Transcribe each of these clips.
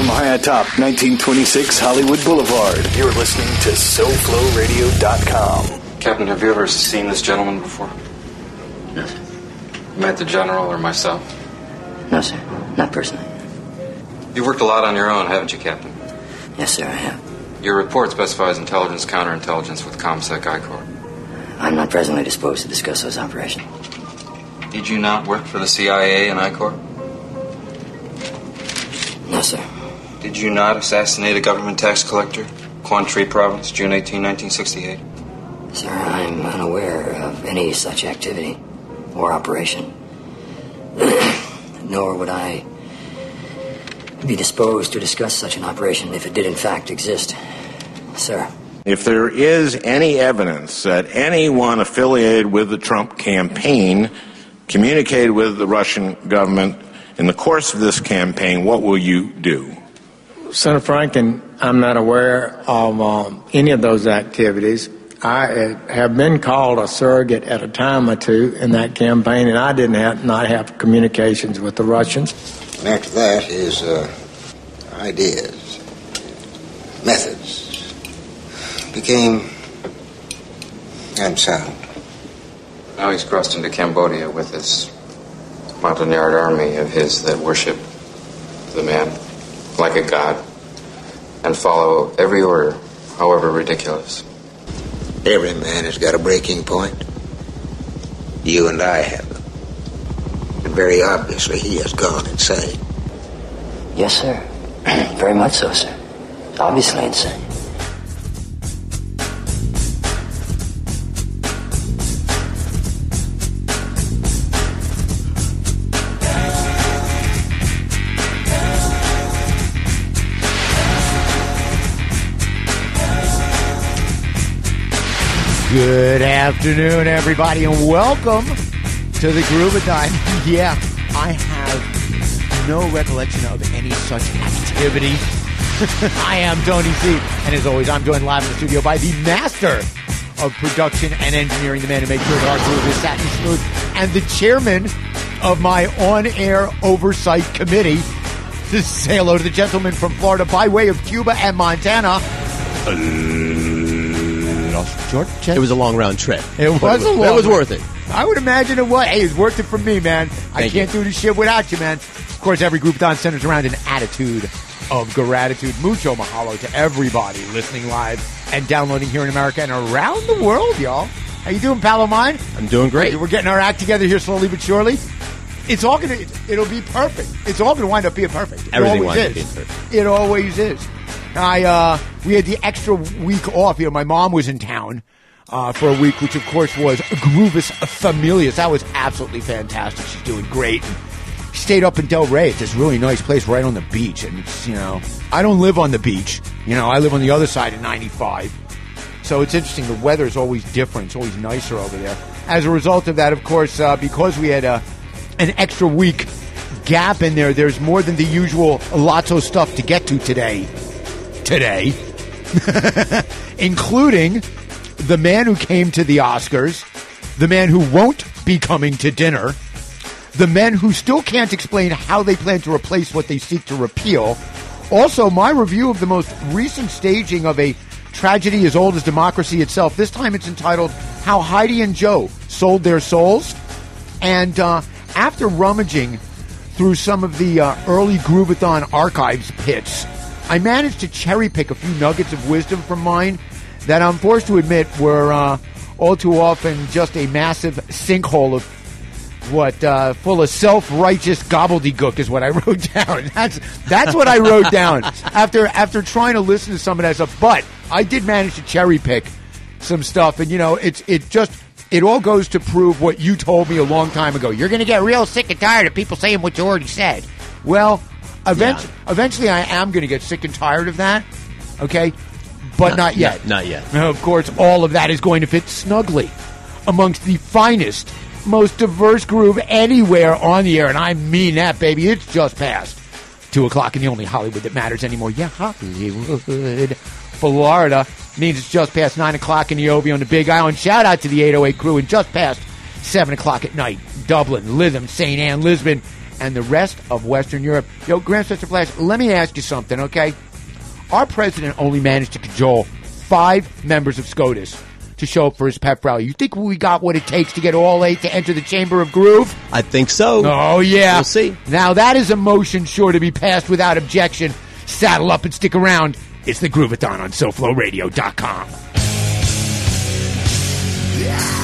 from high atop 1926 Hollywood Boulevard. You're listening to SoFloRadio.com. Captain, have you ever seen this gentleman before? No, sir. Met the general or myself? No, sir. Not personally. You've worked a lot on your own, haven't you, Captain? Yes, sir, I have. Your report specifies intelligence counterintelligence with ComSec I-Corps. I'm not presently disposed to discuss those operations. Did you not work for the CIA and I-Corps? No, sir. Did you not assassinate a government tax collector? Quang Tri Province, June 18, 1968? Sir, I'm unaware of any such activity or operation. Nor would I be disposed to discuss such an operation if it did in fact exist. Sir. If there is any evidence that anyone affiliated with the Trump campaign communicated with the Russian government in the course of this campaign, what will you do? Senator Franken, I'm not aware of um, any of those activities. I uh, have been called a surrogate at a time or two in that campaign, and I didn't have, not have communications with the Russians. And after that is uh, ideas, methods became unsound. Now he's crossed into Cambodia with this Montagnard army of his that worship the man like a god and follow every order, however ridiculous. Every man has got a breaking point. You and I have them. And very obviously he has gone insane. Yes, sir. Very much so, sir. Obviously insane. Good afternoon, everybody, and welcome to the Groove of Time. Yeah, I have no recollection of any such activity. I am Tony C, and as always, I'm joined live in the studio by the master of production and engineering, the man who makes sure that our groove is satin smooth, and the chairman of my on-air oversight committee. To say hello to the gentleman from Florida by way of Cuba and Montana. George? It was a long round trip. It was But a long It was worth it. I would imagine it was. Hey, it's worth it for me, man. I can't do this shit without you, man. Of course, every Groovathon centers around an attitude of gratitude. Mucho mahalo to everybody listening live and downloading here in America and around the world, y'all. How you doing, pal of mine? I'm doing great. We're getting our act together here slowly but surely. It's all gonna. It'll be perfect. It's all gonna wind up being perfect. It Everything always winds up is. being perfect. It always is. I uh, we had the extra week off. You know, my mom was in town uh, for a week, which of course was Groovis Familias. That was absolutely fantastic. She's doing great. And stayed up in Delray at this really nice place right on the beach. And it's you know, I don't live on the beach. You know, I live on the other side of 95. So it's interesting. The weather is always different. It's always nicer over there. As a result of that, of course, uh, because we had a, an extra week gap in there, there's more than the usual lots of stuff to get to today. Today. Including the man who came to the Oscars, the man who won't be coming to dinner, the men who still can't explain how they plan to replace what they seek to repeal. Also, my review of the most recent staging of a tragedy as old as democracy itself. This time it's entitled How Heidi and Joe Sold Their Souls. And uh, after rummaging through some of the uh, early Groovathon archives pits, I managed to cherry pick a few nuggets of wisdom from mine that I'm forced to admit were uh, all too often just a massive sinkhole of what uh, full of self-righteous gobbledygook is what I wrote down. That's that's what I wrote down after after trying to listen to some of that stuff. But I did manage to cherry pick some stuff, and you know, it's it just it all goes to prove what you told me a long time ago. You're going to get real sick and tired of people saying what you already said. Well, eventually, eventually, I am going to get sick and tired of that. Okay, but not, yet. Not, not yet. Now, of course, all of that is going to fit snugly amongst the finest, most diverse groove anywhere on the air, and I mean that, baby. It's just past two o'clock in the only Hollywood that matters anymore. Yeah, Hollywood, Florida means it's just past nine o'clock in the OV on the Big Island. Shout out to the 808 crew, and just past seven o'clock at night, Dublin, Lytham, St. Anne, Lisbon, and the rest of Western Europe. Yo, Grandmaster Flash, let me ask you something, okay? Our president only managed to cajole five members of SCOTUS to show up for his pep rally. You think we got what it takes to get all eight to enter the Chamber of Groove? I think so. Oh, yeah. We'll see. Now, that is a motion sure to be passed without objection. Saddle up and stick around. It's the Groovathon on SoFloRadio.com. I'm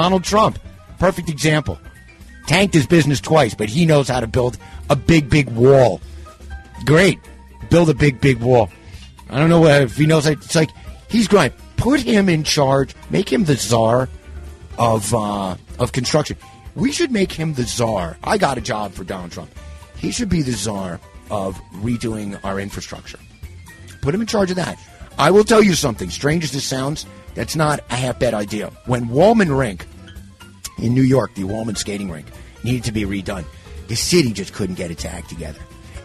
Donald Trump, perfect example. Tanked his business twice, but he knows how to build a big, big wall. Great. Build a big, big wall. I don't know if he knows. It's like he's going. Put him in charge. Make him the czar of uh, of construction. We should make him the czar. I got a job for Donald Trump. He should be the czar of redoing our infrastructure. Put him in charge of that. I will tell you something. Strange as this sounds, that's not a half bad idea. When Wollman Rink in New York, the Wollman skating rink, needed to be redone, the city just couldn't get its act together.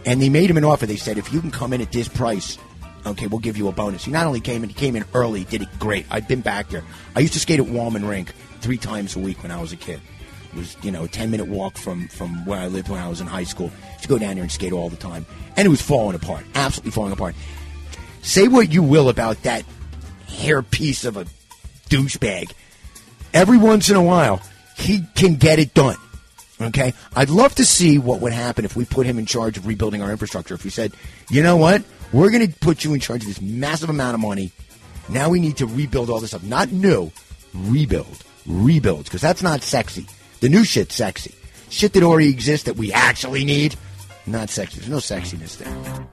And they made him an offer. They said, if you can come in at this price, okay, we'll give you a bonus. He not only came in, he came in early, did it great. I've been back there. I used to skate at Wollman Rink three times a week when I was a kid. It was, you know, a 10 minute walk from, from where I lived when I was in high school. To go down there and skate all the time. And it was falling apart, absolutely falling apart. Say what you will about that hairpiece of a douchebag. Every once in a while, he can get it done. Okay? I'd love to see what would happen if we put him in charge of rebuilding our infrastructure. If we said, you know what? We're going to put you in charge of this massive amount of money. Now we need to rebuild all this stuff. Not new, rebuild. Rebuild. Because that's not sexy. The new shit's sexy. Shit that already exists that we actually need, not sexy. There's no sexiness there.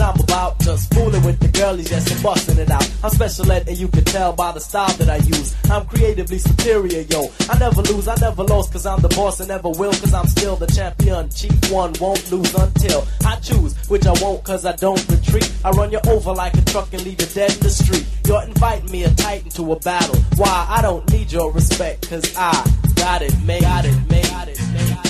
I'm about. Just fooling with the girlies, yes, and busting it out. I'm special ed, and you can tell by the style that I use. I'm creatively superior, yo. I never lose, I never lost, cause I'm the boss and never will, cause I'm still the champion. Chief one won't lose until I choose, which I won't, cause I don't retreat. I run you over like a truck and leave you dead in the street. You're inviting me a titan to a battle. Why? I don't need your respect, cause I got it made. Got it made. Got it made.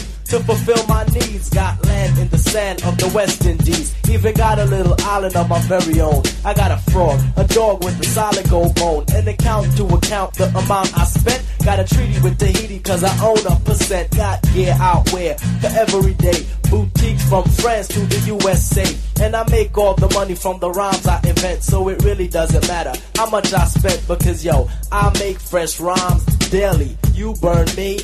to fulfill my needs. Got land in the sand of the West Indies. Even got a little island of my very own. I got a frog, a dog with a solid gold bone. An account to account the amount I spent. Got a treaty with Tahiti cause I own a percent. Got gear where for every day. Boutiques from France to the USA. And I make all the money from the rhymes I invent. So it really doesn't matter how much I spent because yo, I make fresh rhymes daily. You burn me,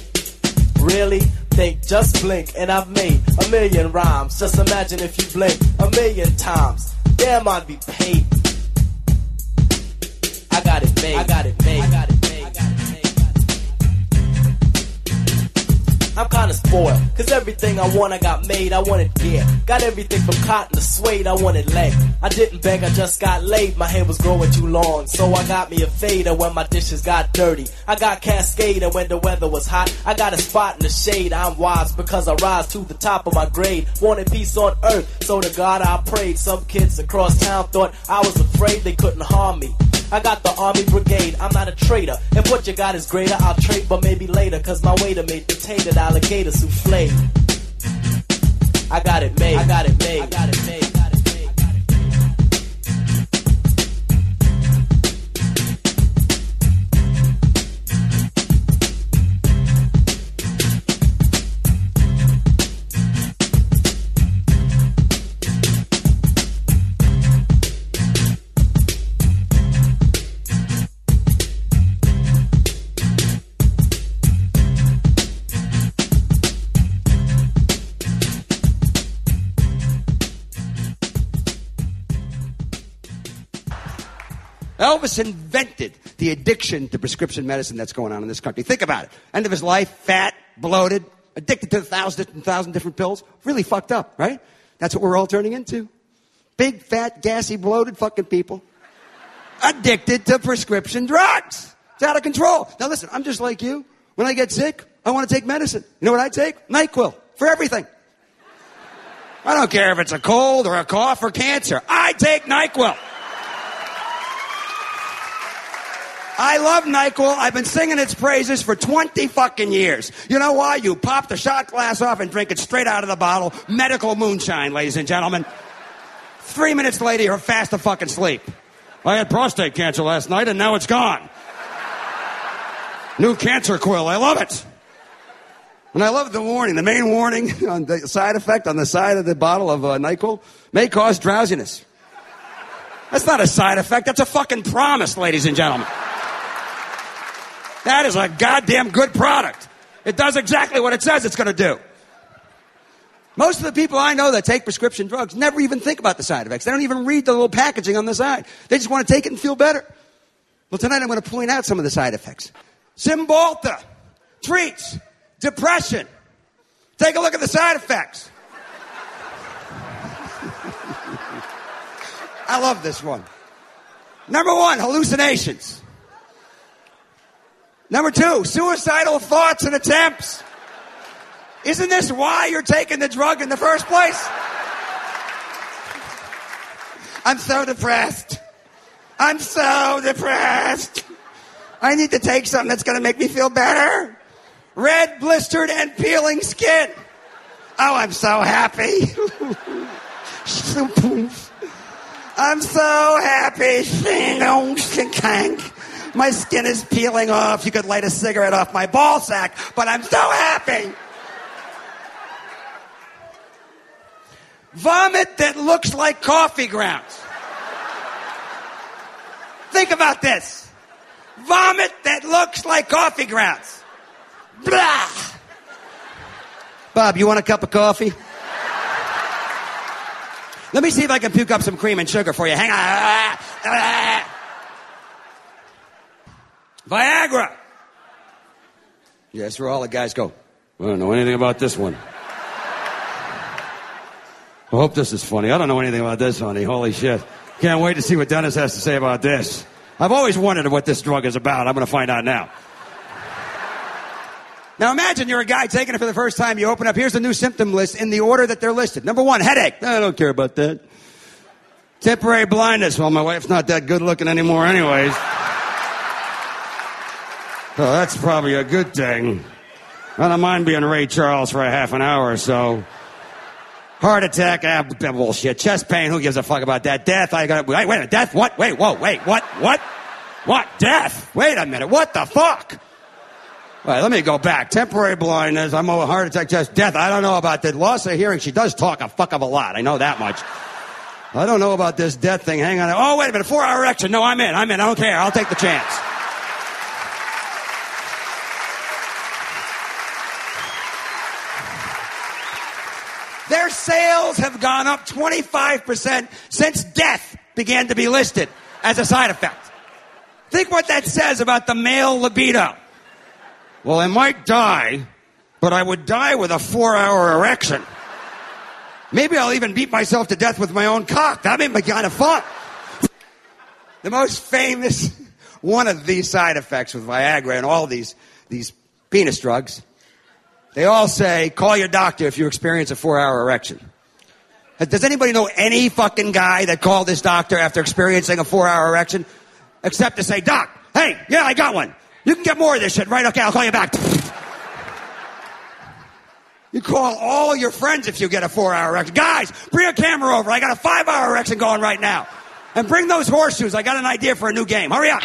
Really? Think, just blink, and I've made a million rhymes. Just imagine if you blink a million times. Damn, I'd be paid. I got it made. I got it made. I got it made. I'm kinda spoiled, cause everything I want I got made, I wanted gear. Got everything from cotton to suede, I wanted leg. I didn't beg, I just got laid, my hair was growing too long. So I got me a fader when my dishes got dirty. I got cascade and when the weather was hot. I got a spot in the shade, I'm wise because I rise to the top of my grade. Wanted peace on earth, so to God I prayed. Some kids across town thought I was afraid they couldn't harm me. I got the army brigade, I'm not a traitor. If what you got is greater, I'll trade, but maybe later, cause my waiter made potato alligator souffle. I got it made, I got it made, I got it made. Elvis invented the addiction to prescription medicine that's going on in this country. Think about it. End of his life, fat, bloated, addicted to a thousand, thousand different pills. Really fucked up, right? That's what we're all turning into. Big, fat, gassy, bloated fucking people. Addicted to prescription drugs. It's out of control. Now listen, I'm just like you. When I get sick, I want to take medicine. You know what I take? NyQuil. For everything. I don't care if it's a cold or a cough or cancer. I take NyQuil. I love NyQuil. I've been singing its praises for 20 fucking years. You know why? You pop the shot glass off and drink it straight out of the bottle. Medical moonshine, ladies and gentlemen. Three minutes later, you're fast to fucking sleep. I had prostate cancer last night and now it's gone. New cancer quill. I love it. And I love the warning. The main warning on the side effect on the side of the bottle of uh, NyQuil may cause drowsiness. That's not a side effect. That's a fucking promise, ladies and gentlemen. That is a goddamn good product. It does exactly what it says it's going to do. Most of the people I know that take prescription drugs never even think about the side effects. They don't even read the little packaging on the side. They just want to take it and feel better. Well, tonight I'm going to point out some of the side effects. Cymbalta treats depression. Take a look at the side effects. I love this one. Number one, hallucinations. Number two, suicidal thoughts and attempts. Isn't this why you're taking the drug in the first place? I'm so depressed. I'm so depressed. I need to take something that's going to make me feel better. Red, blistered, and peeling skin. Oh, I'm so happy. I'm so happy. My skin is peeling off. You could light a cigarette off my ball sack, but I'm so happy. Vomit that looks like coffee grounds. Think about this. Vomit that looks like coffee grounds. Blah. Bob, you want a cup of coffee? Let me see if I can puke up some cream and sugar for you. Hang on. Viagra. Yes, where all the guys go. I don't know anything about this one. I hope this is funny. I don't know anything about this, honey. Holy shit. Can't wait to see what Dennis has to say about this. I've always wondered what this drug is about. I'm going to find out now. Now imagine you're a guy taking it for the first time. You open up, here's the new symptom list in the order that they're listed. Number one, headache. I don't care about that. Temporary blindness. Well, my wife's not that good looking anymore, anyways. That's probably a good thing. I don't mind being Ray Charles for a half an hour or so. Heart attack, ah, bullshit. Chest pain, who gives a fuck about that? Death, I got. Wait, wait a minute, death? What? Wait, whoa, wait, what? What? What? Death? Wait a minute, what the fuck? All right, let me go back. Temporary blindness, I'm a heart attack, chest, death. I don't know about the loss of hearing. She does talk a fuck of a lot. I know that much. I don't know about this death thing. Hang on. Oh, wait a minute, four hour erection. No, I'm in. I'm in. I don't care. I'll take the chance. Their sales have gone up 25% since death began to be listed as a side effect. Think what that says about the male libido. Well, I might die, but I would die with a four hour erection. Maybe I'll even beat myself to death with my own cock. That may be kind of fun. The most famous one of these side effects with Viagra and all these, these penis drugs they all say, call your doctor if you experience a four hour erection. Does anybody know any fucking guy that called his doctor after experiencing a four hour erection? Except to say, Doc, hey, yeah, I got one. You can get more of this shit, right? Okay, I'll call you back. You call all your friends if you get a four hour erection. Guys, bring a camera over. I got a five hour erection going right now. And bring those horseshoes. I got an idea for a new game. Hurry up.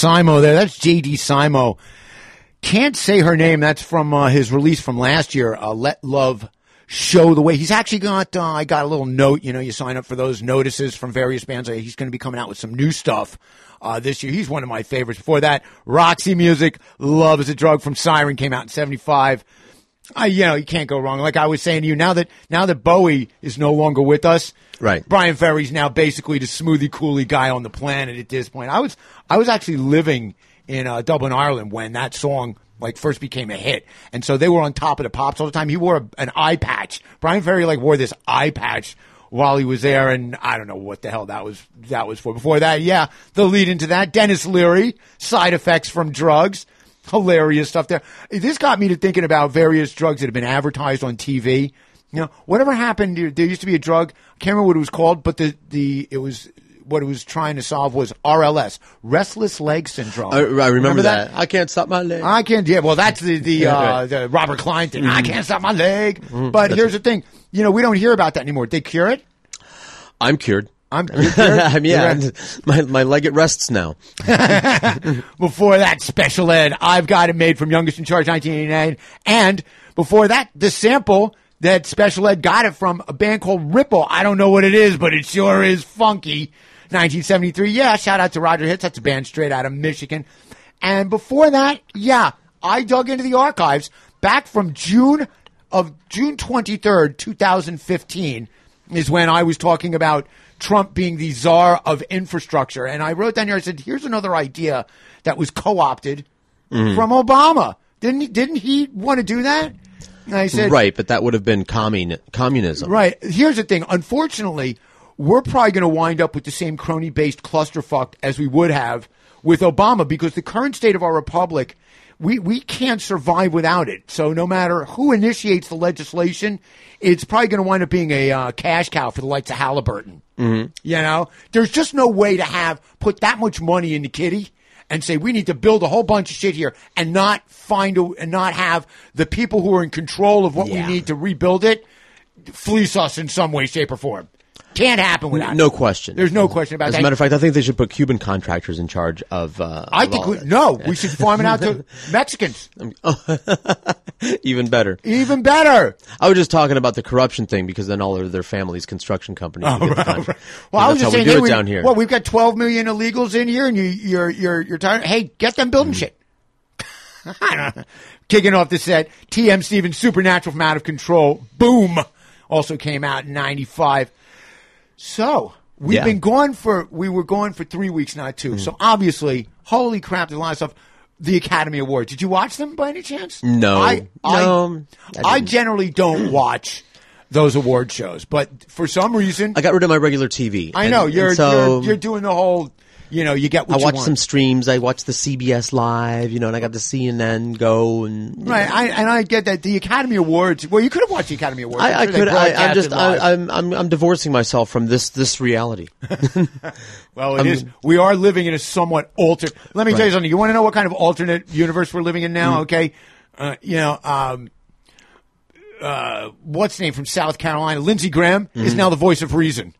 Simo there. That's J.D. Simo. Can't say her name. That's from uh, his release from last year, uh, Let Love Show the Way. He's actually got, uh, I got a little note, you know, you sign up for those notices from various bands. Uh, He's going to be coming out with some new stuff uh, this year. He's one of my favorites. Before that, Roxy Music, Love is a Drug from Siren came out in 75. I, you know, you can't go wrong. Like I was saying to you, now that now that Bowie is no longer with us, Right. Bryan Ferry's now basically the smoothie coolie guy on the planet at this point. I was I was actually living in uh, Dublin, Ireland when that song like first became a hit, and so they were on top of the pops all the time. He wore a, an eye patch. Bryan Ferry like wore this eye patch while he was there, and I don't know what the hell that was that was for. Before that, yeah, the lead into that, Denis Leary, side effects from drugs hilarious stuff there. This got me to thinking about various drugs that have been advertised on TV. You know, whatever happened, there used to be a drug. I can't remember what it was called, but the, the it was what it was trying to solve was RLS, restless leg syndrome. I, I remember, that. I can't stop my leg. I can't. Yeah, well, that's the the, Yeah, uh, right. the Robert Klein thing. I Mhm. can't stop my leg. Mhm. But here's the thing. You know, we don't hear about that anymore. They cure it. I'm cured. I'm you're cured? I mean, yeah, You're my my leg it rests now. before that, Special Ed, I've Got It Made from Youngest in Charge 1989. And before that, the sample that Special Ed got it from a band called Ripple. I don't know what it is, but it sure is funky. 1973. Yeah, shout out to Roger Hits. That's a band straight out of Michigan. And before that, yeah, I dug into the archives back from June of June 23rd, 2015 is when I was talking about Trump being the czar of infrastructure. And I wrote down here, I said, here's another idea that was co-opted Mhm. from Obama. Didn't he, didn't he want to do that? And I said, right, but that would have been commun- communism. Right. Here's the thing. Unfortunately, we're probably going to wind up with the same crony based clusterfuck as we would have with Obama because the current state of our republic, we, we can't survive without it. So no matter who initiates the legislation, it's probably going to wind up being a uh, cash cow for the likes of Halliburton. Mhm. You know, there's just no way to have put that much money into Kitty and say we need to build a whole bunch of shit here and not find a, and not have the people who are in control of what Yeah. we need to rebuild it fleece us in some way, shape, or form. Can't happen without. No question. There's no question about As that. As a matter of fact, I think they should put Cuban contractors in charge of. Uh, I of think we, no, we should farm it out to Mexicans. Even better. Even better. I was just talking about the corruption thing because then all of their families' construction companies. Oh, the right. Well, I was just we saying, do hey, it we, down here. Well, we've got 12 million illegals in here, and you, you're you're you're tired. Hey, get them Mm-hmm. building shit. I don't know. Kicking off the set, T.M. Stevens, Supernatural from Out of Control. Boom. Also came out in '95. So we've Yeah. been gone for we were gone for three weeks, not 2 hmm. So obviously, holy crap, there's a lot of stuff. The Academy Awards. Did you watch them by any chance? No. I I, No, I I generally don't watch those award shows, but for some reason, I got rid of my regular TV. I know and you're, so you're you're doing the whole. You know, you get I what you watched want. some streams. I watched the CBS Live, you know, and I got the CNN Go, and Right, I, and I get that the Academy Awards. Well, you could have watched the Academy Awards. I, I sure could. I, I'm just. I, I'm. I'm. I'm divorcing myself from this. This reality. well, it is. We are living in a somewhat alternate. Let me tell you something. You want to know what kind of alternate universe we're living in now? Mm. Okay, uh, you know, um, uh, what's the name from South Carolina? Lindsey Graham is Mhm. now the voice of reason.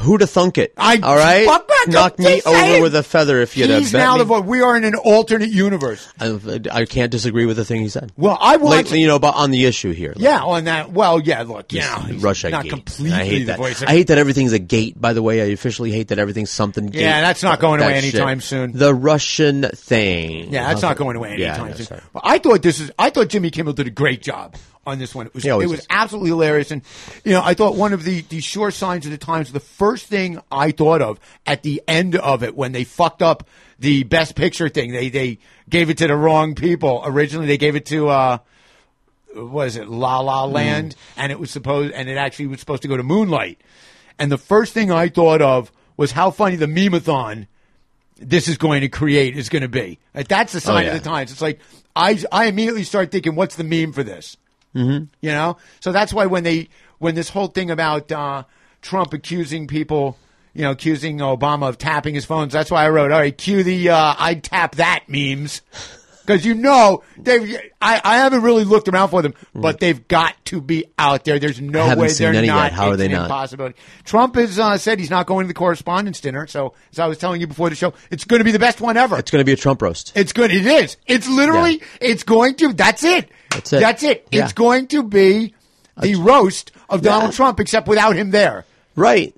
Who'd have thunk it? I- All right. Knock me saying. over with a feather if you'd have He's bet now me. the voice. We are in an alternate universe. I, I can't disagree with the thing he said. Well, I. Lately, you know, about on the issue here. yeah, on that. Well, yeah. Look, know, Russia not gate. completely I hate the that. voice. Of, I hate that everything's a gate. By the way, I officially hate that everything's something. Gate. Yeah, that's not going away That shit. anytime soon. The Russian thing. Yeah, that's not going away Yeah, anytime no, soon. I thought this is. I thought Jimmy Kimmel did a great job on this one. It was. It was does. absolutely hilarious, and you know, I thought one of the the sure signs of the times. The first thing I thought of at the end of it when they fucked up the best picture thing, they they gave it to the wrong people. Originally, they gave it to. uh what is it, La La Mm. Land, and it was supposed, and it actually was supposed to go to Moonlight. And the first thing I thought of was how funny the meme-a-thon this is going to create is going to be. Like, that's the sign Oh, yeah. of the times. It's like I I immediately start thinking, what's the meme for this? Mm-hmm. You know, so that's why when they when this whole thing about uh, Trump accusing people, you know, accusing Obama of tapping his phones, that's why I wrote, all right, cue the uh, I tap that memes. because you know they've. I, I haven't really looked around for them, but they've got to be out there. There's no way they're any yet. not. How are they an not? Impossibility. Trump has uh, said he's not going to the correspondence dinner. So as I was telling you before the show, it's going to be the best one ever. It's going to be a Trump roast. It's good. It is. It's literally. It's going to. That's it. That's it. That's it. Yeah. It's going to be the roast of Donald Trump, except without him there. Right.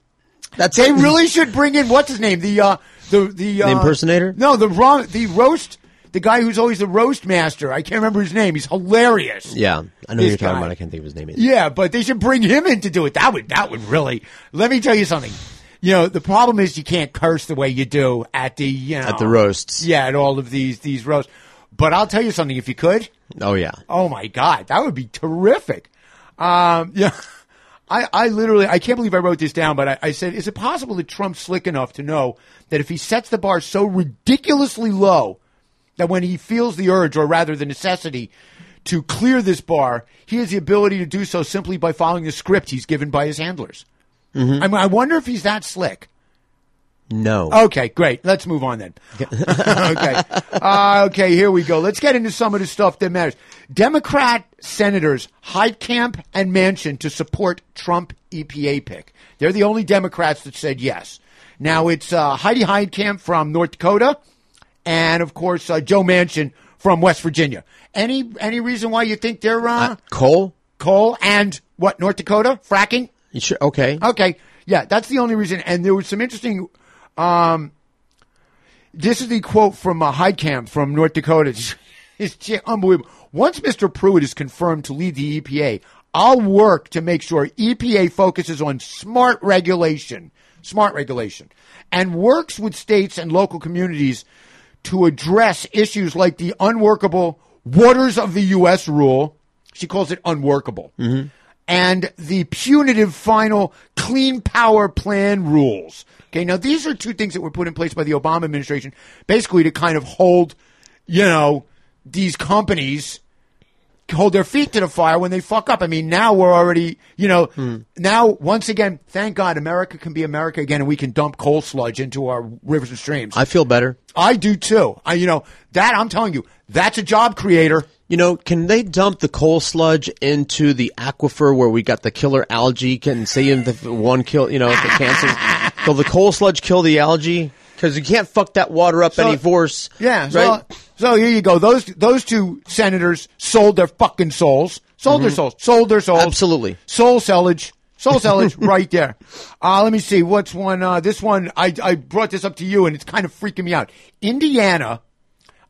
That's it. They really should bring in what's his name? The uh, the the, uh, The impersonator? No, the wrong. The roast. The guy who's always the roast master. I can't remember his name. He's hilarious. Yeah, I know you're talking about. I can't think of his name either. Yeah, but they should bring him in to do it. That would that would really. Let me tell you something. You know, the problem is you can't curse the way you do at the you know At the roasts. Yeah, at all of these these roasts. But I'll tell you something. If you could, Oh yeah. oh my god, that would be terrific. Um, yeah. I, I literally, I can't believe I wrote this down, but I, I said, is it possible that Trump's slick enough to know that if he sets the bar so ridiculously low that when he feels the urge, or rather the necessity, to clear this bar, he has the ability to do so simply by following the script he's given by his handlers. Mm-hmm. I, mean, I wonder if he's that slick. No. Okay, great. Let's move on then. okay. Uh, okay, here we go. Let's get into some of the stuff that matters. Democrat senators Heitkamp and Manchin to support Trump EPA pick. They're the only Democrats that said yes. Now it's uh, Heidi Heitkamp from North Dakota, and of course uh, Joe Manchin from West Virginia. Any any reason why you think they're uh, coal, coal, and what North Dakota fracking? Sure? Okay. Okay. Yeah, that's the only reason. And there was some interesting. Um, this is the quote from uh, Heitkamp from North Dakota. It's, it's unbelievable. Once Mr. Pruitt is confirmed to lead the EPA, I'll work to make sure EPA focuses on smart regulation, smart regulation, and works with states and local communities to address issues like the unworkable waters of the U.S. rule. She calls it unworkable mm-hmm. and the punitive final clean power plan rules. Okay, now these are two things that were put in place by the Obama administration, basically to kind of hold, you know, these companies hold their feet to the fire when they fuck up. I mean, now we're already, you know, hmm. now once again, thank God, America can be America again, and we can dump coal sludge into our rivers and streams. I feel better. I do too. I, you know, that I'm telling you, that's a job creator. You know, can they dump the coal sludge into the aquifer where we got the killer algae? Can say if the one kill, you know, if it cancels, will the coal sludge kill the algae? Because you can't fuck that water up So- any force. Yeah. So, right. so here you go. Those those two senators sold their fucking souls. Sold their Mhm. souls. Sold their souls. Absolutely. Soul sellage. Soul sellage right there. Uh, let me see. What's one? Uh, this one, I, I brought this up to you and it's kind of freaking me out. Indiana.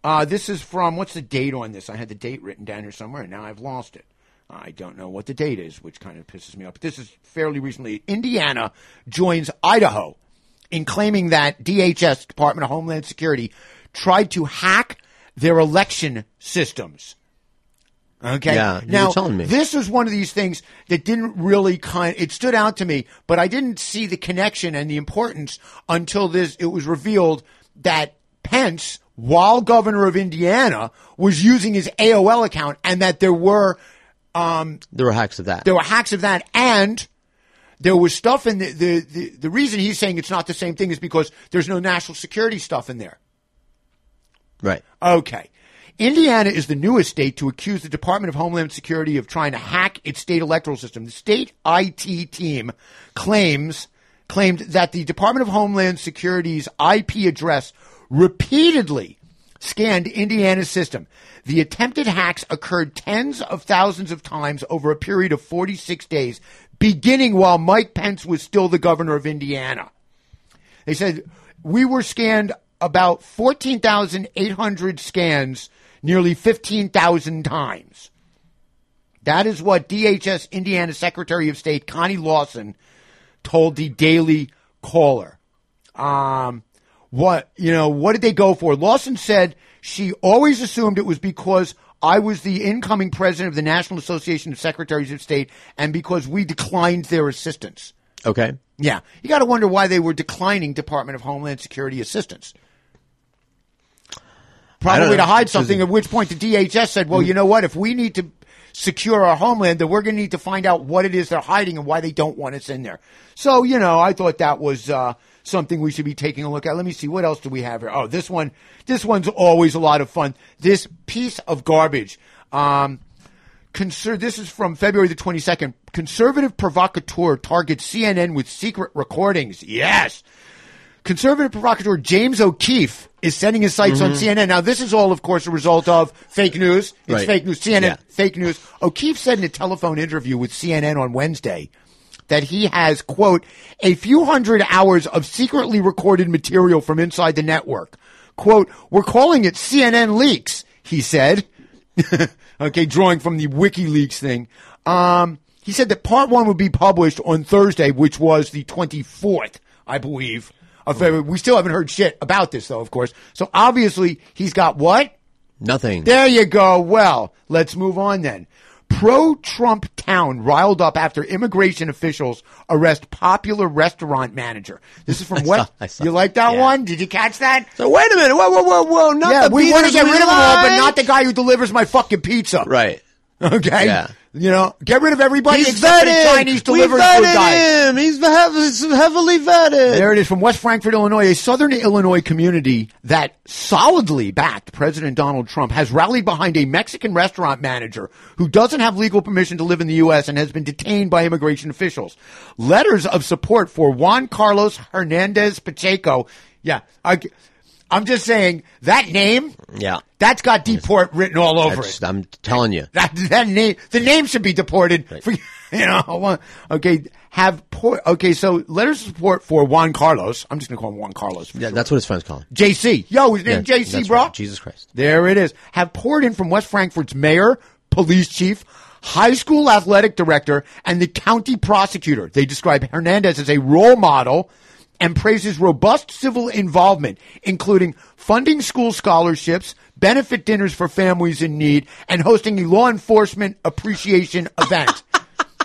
Uh, this is from, what's the date on this? I had the date written down here somewhere and now I've lost it. I don't know what the date is, which kind of pisses me off. But this is fairly recently. Indiana joins Idaho in claiming that DHS, Department of Homeland Security, tried to hack their election systems. Okay. Yeah, now telling me. this is one of these things that didn't really kind. It stood out to me, but I didn't see the connection and the importance until this. It was revealed that Pence, while governor of Indiana, was using his AOL account, and that there were um, There were hacks of that. there were hacks of that, and there was stuff in the, the the the reason he's saying it's not the same thing is because there's no national security stuff in there. Right. Okay. Indiana is the newest state to accuse the Department of Homeland Security of trying to hack its state electoral system. The state IT team claims claimed that the Department of Homeland Security's IP address repeatedly scanned Indiana's system. The attempted hacks occurred tens of thousands of times over a period of 46 days, beginning while Mike Pence was still the governor of Indiana. They said we were scanned about 14,800 scans nearly 15,000 times. That is what DHS Indiana Secretary of State Connie Lawson told the Daily Caller. Um, what you know? What did they go for? Lawson said she always assumed it was because I was the incoming president of the National Association of Secretaries of State, and because we declined their assistance. Okay. Yeah, you got to wonder why they were declining Department of Homeland Security assistance. Probably to hide something. At which point the DHS said, "Well, you know what? If we need to secure our homeland, then we're going to need to find out what it is they're hiding and why they don't want us in there." So, you know, I thought that was uh, something we should be taking a look at. Let me see what else do we have here. Oh, this one, this one's always a lot of fun. This piece of garbage. Um, Conser- this is from February the 22nd. Conservative provocateur targets CNN with secret recordings. Yes. Conservative provocateur James O'Keefe is setting his sights on CNN. Now, this is all, of course, a result of fake news. It's Right. fake news. CNN, Yeah. fake news. O'Keefe said in a telephone interview with CNN on Wednesday that he has, quote, a few hundred hours of secretly recorded material from inside the network. Quote, we're calling it CNN leaks, he said. okay, drawing from the WikiLeaks thing. Um, he said that part one would be published on Thursday, which was the 24th, I believe, of February. We still haven't heard shit about this, though, of course. So obviously, he's got what? Nothing. There you go. Well, let's move on then. Pro Trump town riled up after immigration officials arrest popular restaurant manager. This is from I what? saw- I saw- you like that yeah. one? Did you catch that? So wait a minute. Whoa, whoa, whoa, whoa. Not yeah, the we want to get rid of them all, but not the guy who delivers my fucking pizza. Right. Okay. Yeah. You know, get rid of everybody He's except for the vetted. Chinese we delivery vetted food guy. him. He's hev- heavily vetted. There it is from West Frankfort, Illinois. A southern Illinois community that solidly backed President Donald Trump has rallied behind a Mexican restaurant manager who doesn't have legal permission to live in the U.S. and has been detained by immigration officials. Letters of support for Juan Carlos Hernandez Pacheco. Yeah, I, am just saying that name, Yeah. that's got deport written all over That's- it. I'm telling you. That that name, the name should be deported. For, you know, okay. Have por- okay. So letters of support for Juan Carlos. I'm just gonna call him Juan Carlos. For Yeah, short. that's what his friends call him. JC. Yo, his name Yeah, JC, bro. right. Jesus Christ. There it is. Have poured in from West Frankfort's mayor, police chief, high school athletic director, and the county prosecutor. They describe Hernandez as a role model and praises robust civil involvement, including funding school scholarships, benefit dinners for families in need, and hosting a law enforcement appreciation event.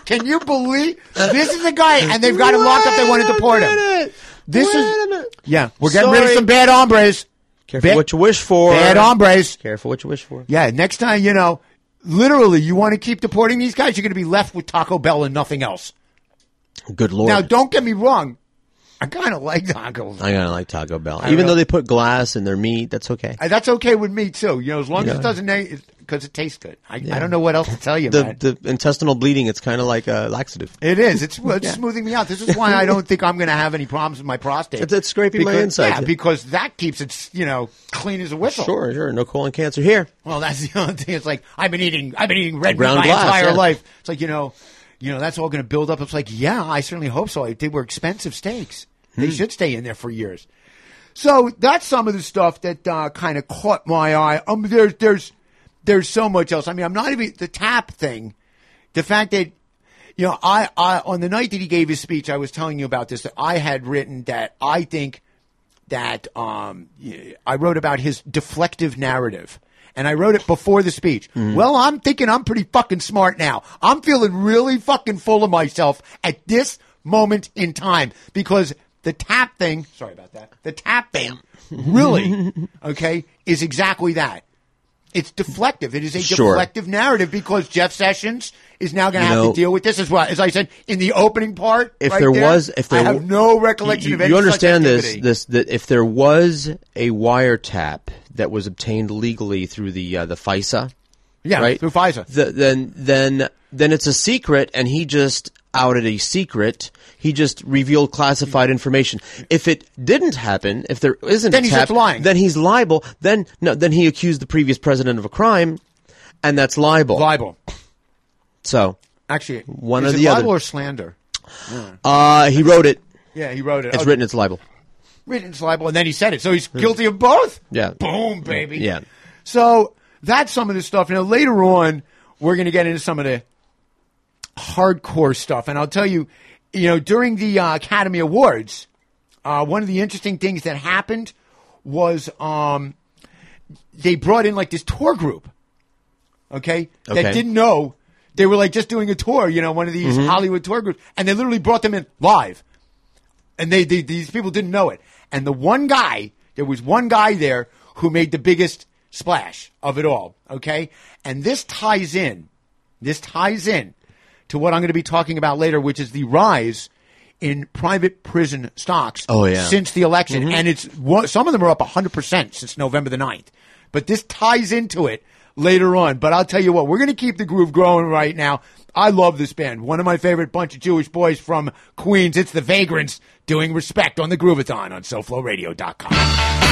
Can you believe this is a guy and they've got him locked up? They want to deport him. This Wait is yeah. We're getting rid of some bad hombres. Careful Bad- what you wish for. Bad hombres. Careful what you wish for. Yeah, next time, you know, literally, you want to keep deporting these guys, you're going to be left with Taco Bell and nothing else. Good lord. Now, don't get me wrong. I kind of like Taco Bell. I kind of like Taco Bell. I Even know. though they put glass in their meat, that's okay. Uh, That's okay with me, too. You know, as long as Yeah. it doesn't, because it tastes good. I, Yeah. I don't know what else to tell you, the, man. the intestinal bleeding, it's kind of like a laxative. It is. It's, it's Yeah. smoothing me out. This is why I don't think I'm going to have any problems with my prostate. It's- it's scraping my Because- insides. Yeah, because that keeps it, you know, clean as a whistle. Sure, sure. No colon cancer here. Well, that's the only thing. It's like I've been eating, I've been eating red meat Ground my glass, entire yeah. life. It's like you know, you know, that's all going to build up. It's like, yeah, I certainly hope so. They were expensive steaks. Hmm. They should stay in there for years. So that's some of the stuff that uh, kind of caught my eye. Um, there's there's there's so much else. I mean, I'm not even the tap thing. The fact that you know, I, I on the night that he gave his speech, I was telling you about this. That I had written that I think that um, I wrote about his deflective narrative. And I wrote it before the speech. Well, I'm thinking I'm pretty fucking smart now. I'm feeling really fucking full of myself at this moment in time because the tap thing, sorry about that, the tap thing really, okay, is exactly that. It's deflective. It is a Sure. deflective narrative because Jeff Sessions is now going to You have know- to deal with this as well. As I said in the opening part, If right there there, was, if there I have w- no recollection you, of any you such understand this, activity. this that if there was a wiretap that was obtained legally through the uh, the FISA, Yeah, right through FISA. th- then then then it's a secret, and he just outed a secret. He just revealed classified information. If it didn't happen, if there isn't Then a he's tap, just lying. then he's liable. Then no, then he accused the previous president of a crime, and that's libel. libel. So Actually, One is or it the other. libel or slander? uh, he wrote it. Yeah, he wrote it. It's Oh, written. It's libel. written it's libel, and then he said it. So he's guilty of both. Yeah. Boom, baby. Yeah. So that's some of the stuff. Now later on, we're going to get into some of the hardcore stuff, and I'll tell you, you know, during the uh, Academy Awards, uh, one of the interesting things that happened was um, they brought in like this tour group, okay, that didn't know they were like just doing a tour, you know, one of these Hollywood tour groups, and they literally brought them in live. And they, they these people didn't know it. And the one guy, there was one guy there who made the biggest splash of it all. Okay, and this ties in, this ties in to what I'm going to be talking about later, which is the rise in private prison stocks Oh, yeah. since the election. Mhm. And it's some of them are up 100% since November the 9th. But this ties into it later on. But I'll tell you what, we're going to keep the groove growing right now. I love this band. One of my favorite bunch of Jewish boys from Queens. It's the Vagrants doing respect on the Groovathon on SoFloRadio.com.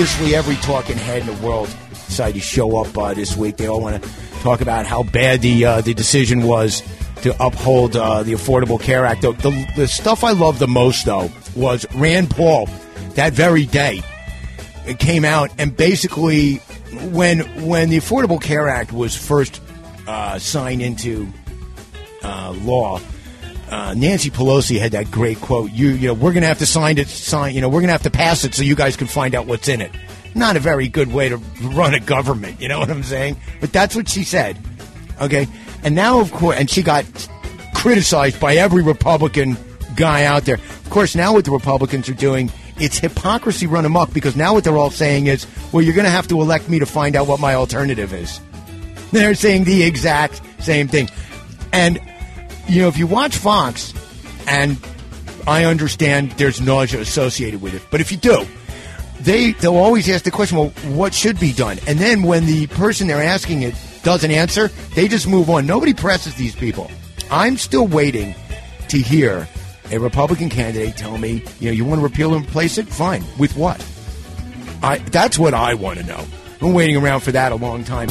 obviously every talking head in the world decided to show up uh, this week. They all want to talk about how bad the uh, the decision was to uphold uh, the Affordable Care Act. The, the, the stuff I love the most, though, was Rand Paul that very day it came out and basically when when the Affordable Care Act was first uh, signed into uh, law. Uh, Nancy Pelosi had that great quote. You, you know, we're going to have to sign it. Sign, you know, we're going to have to pass it so you guys can find out what's in it. Not a very good way to run a government. You know what I'm saying? But that's what she said. Okay, and now of course, and she got criticized by every Republican guy out there. Of course, now what the Republicans are doing, it's hypocrisy run amok because now what they're all saying is, well, you're going to have to elect me to find out what my alternative is. They're saying the exact same thing. And, you know, if you watch Fox, and I understand there's nausea associated with it, but if you do, they, they'll always ask the question, well, what should be done? And then when the person they're asking it doesn't answer, they just move on. Nobody presses these people. I'm still waiting to hear a Republican candidate tell me, you know, you want to repeal and replace it? Fine. With what? I, that's what I want to know. I've been waiting around for that a long time.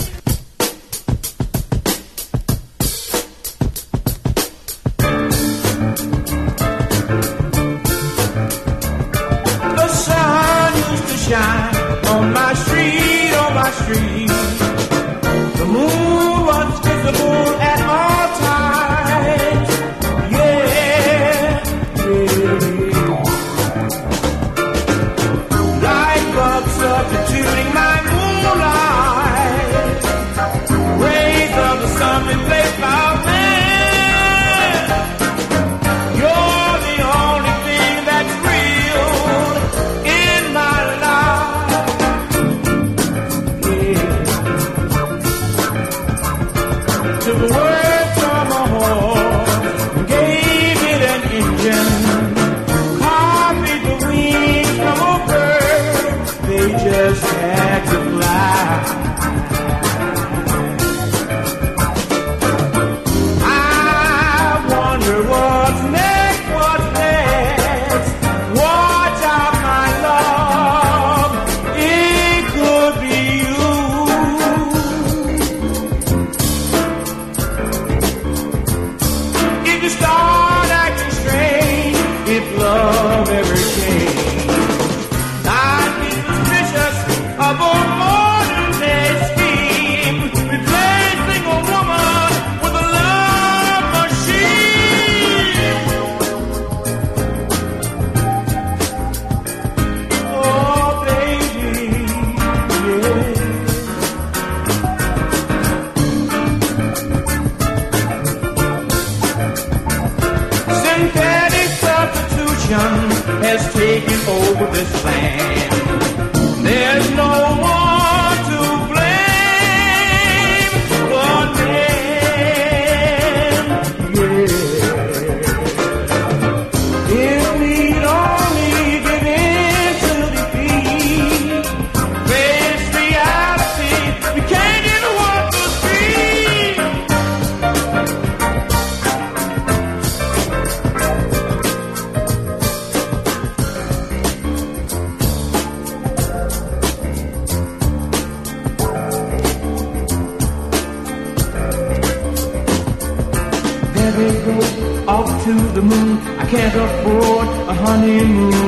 Honeymoon,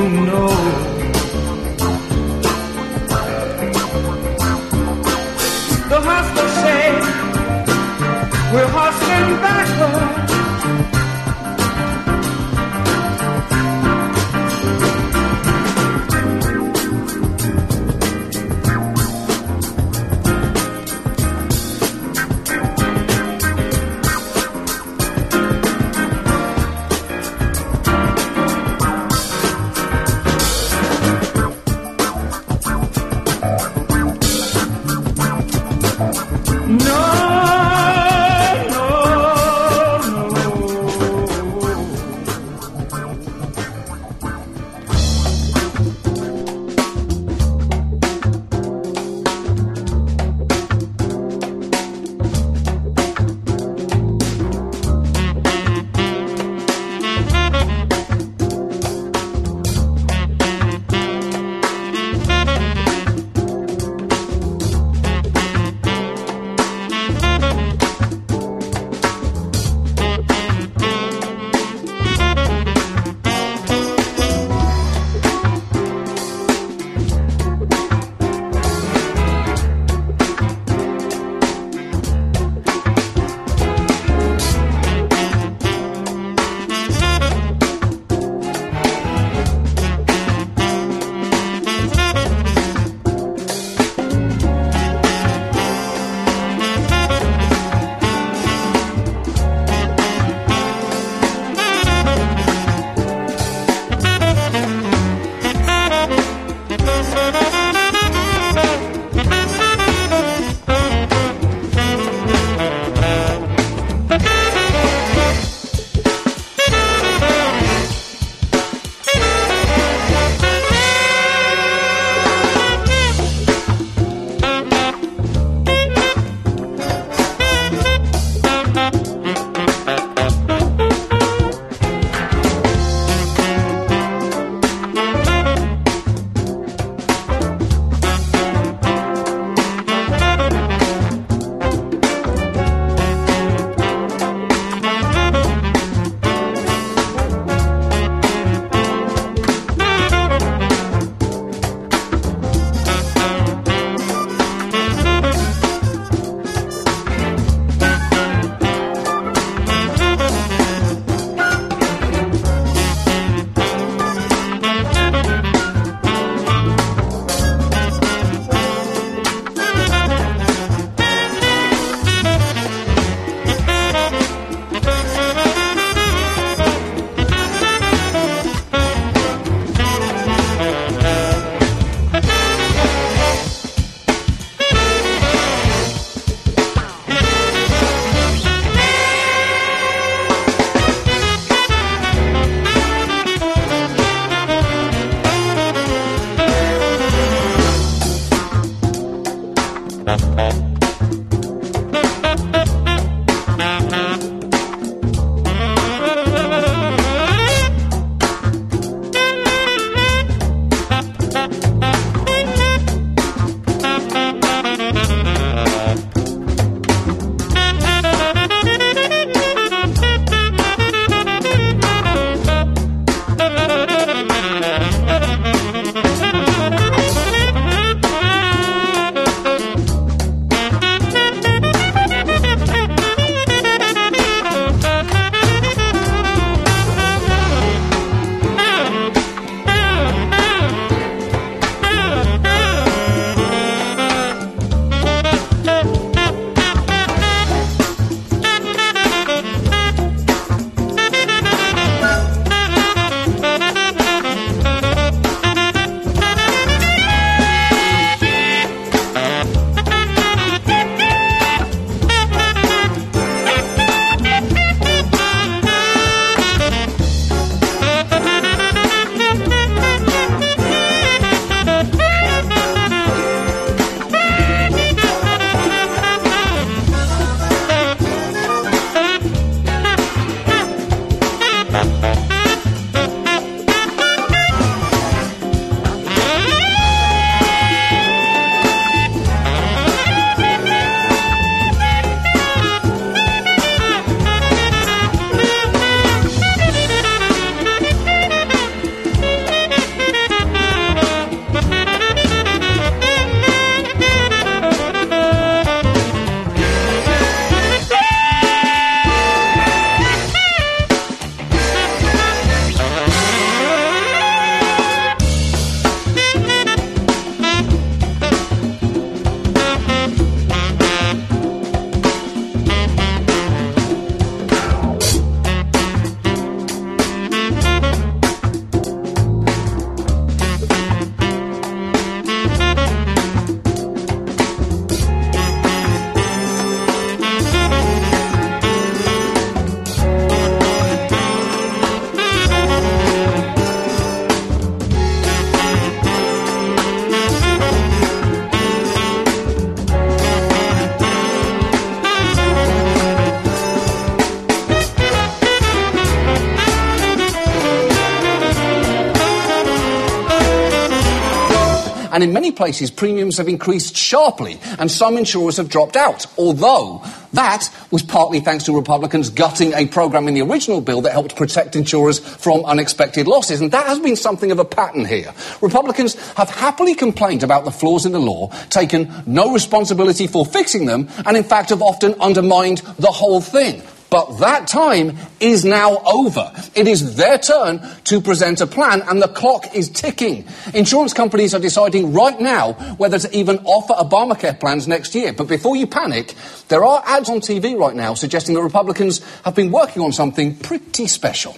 places, premiums have increased sharply, and some insurers have dropped out. Although that was partly thanks to Republicans gutting a program in the original bill that helped protect insurers from unexpected losses. And that has been something of a pattern here. Republicans have happily complained about the flaws in the law, taken no responsibility for fixing them, and in fact have often undermined the whole thing. But that time is now over. It is their turn to present a plan, and the clock is ticking. Insurance companies are deciding right now whether to even offer Obamacare plans next year. But before you panic, there are ads on TV right now suggesting that Republicans have been working on something pretty special.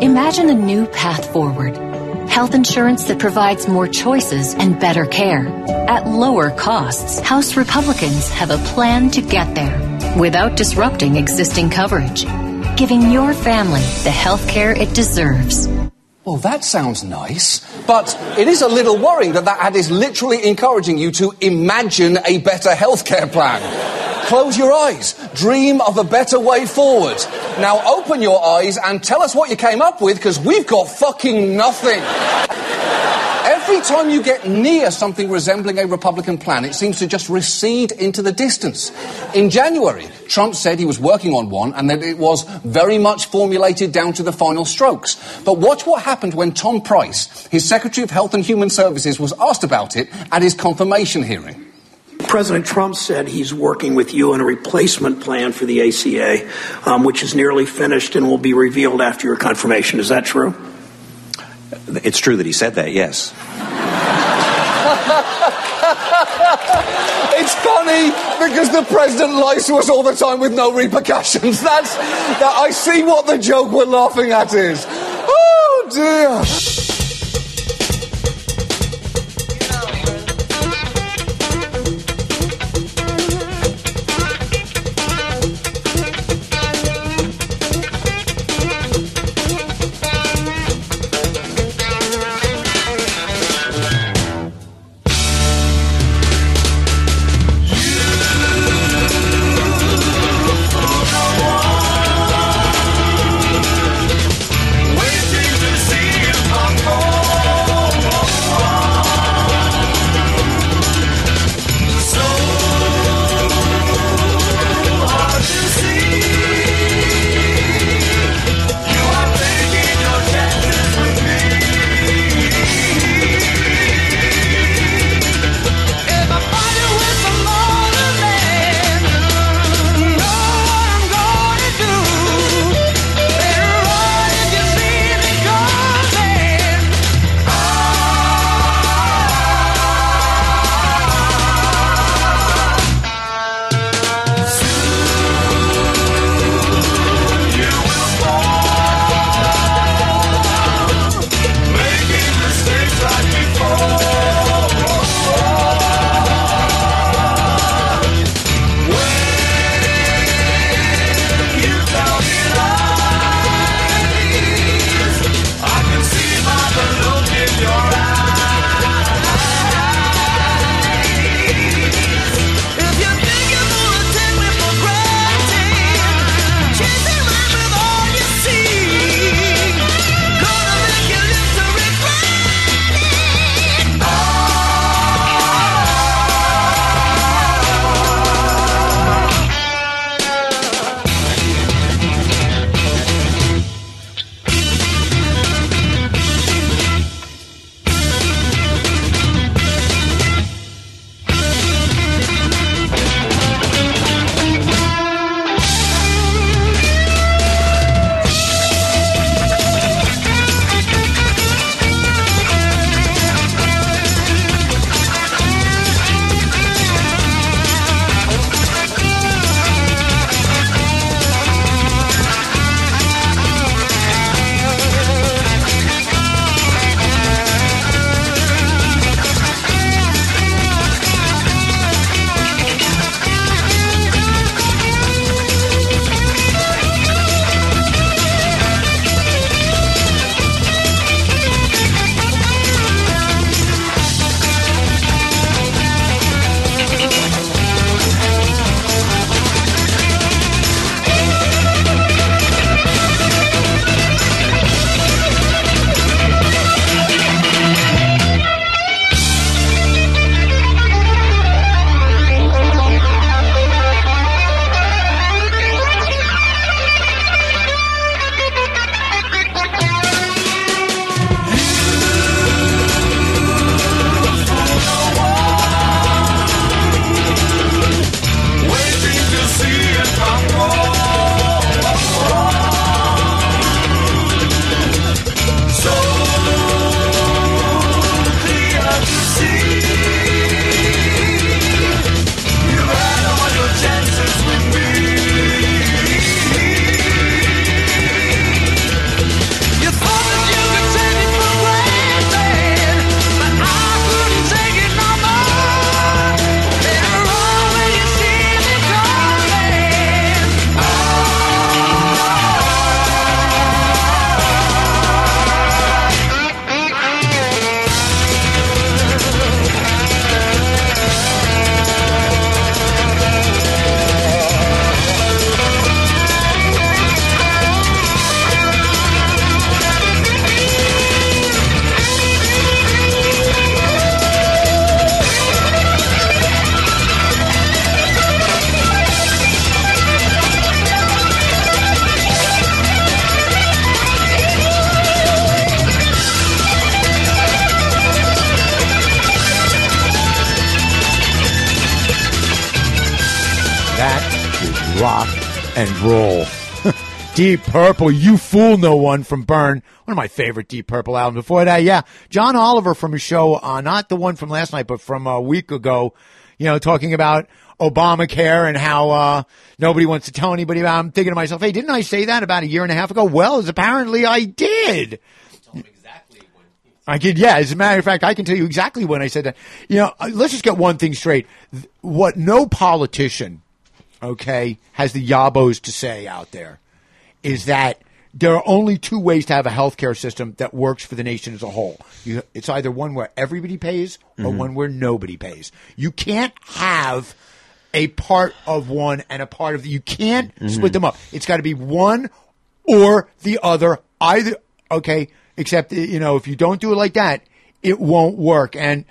Imagine a new path forward. Health insurance that provides more choices and better care at lower costs. House Republicans have a plan to get there without disrupting existing coverage, giving your family the health care it deserves. Well, that sounds nice, but it is a little worrying that that ad is literally encouraging you to imagine a better healthcare plan. Close your eyes. Dream of a better way forward. Now open your eyes and tell us what you came up with because we've got fucking nothing. Every time you get near something resembling a Republican plan, it seems to just recede into the distance. In January, Trump said he was working on one and that it was very much formulated down to the final strokes. But watch what happened when Tom Price, his Secretary of Health and Human Services, was asked about it at his confirmation hearing. President Trump said he's working with you on a replacement plan for the ACA, um, which is nearly finished and will be revealed after your confirmation. Is that true? It's true that he said that, yes. it's funny because the president lies to us all the time with no repercussions. That's that. I see what the joke we're laughing at is. Oh dear. Deep Purple, You Fool No One from Burn, one of my favorite Deep Purple albums. Before that, yeah, John Oliver from a show, uh, not the one from last night, but from a week ago, you know, talking about Obamacare and how uh, nobody wants to tell anybody about. I'm thinking to myself, hey, didn't I say that about a year and a half ago? Well, as apparently I did. I could, yeah. As a matter of fact, I can tell you exactly when I said that. You know, uh, let's just get one thing straight. What no politician, okay, has the yabos to say out there is that there are only two ways to have a healthcare system that works for the nation as a whole. You, it's either one where everybody pays or Mhm. one where nobody pays. You can't have a part of one and a part of the. You can't split Mhm. them up. It's got to be one or the other. Either okay, except you know if you don't do it like that, it won't work. And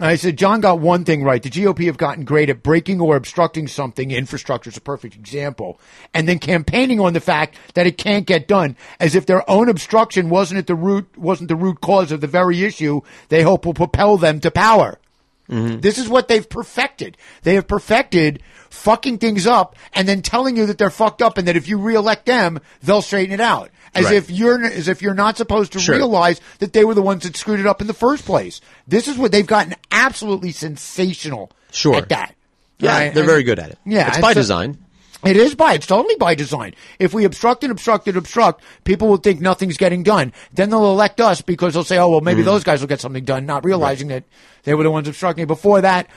I said John got one thing right. The GOP have gotten great at breaking or obstructing something. Infrastructure is a perfect example, and then campaigning on the fact that it can't get done, as if their own obstruction wasn't at the root wasn't the root cause of the very issue they hope will propel them to power. Mm-hmm. This is what they've perfected. They have perfected fucking things up and then telling you that they're fucked up and that if you reelect them, they'll straighten it out. As Right. if you're as if you're not supposed to Sure. realize that they were the ones that screwed it up in the first place. This is what they've gotten absolutely sensational Sure. at that. Yeah, Right? they're And- very good at it. Yeah, it's by so- design. It is by it's totally by design. If we obstruct and obstruct and obstruct, people will think nothing's getting done. Then they'll elect us because they'll say, "Oh well, maybe Mm. those guys will get something done," not realizing that they were the ones obstructing. Before that,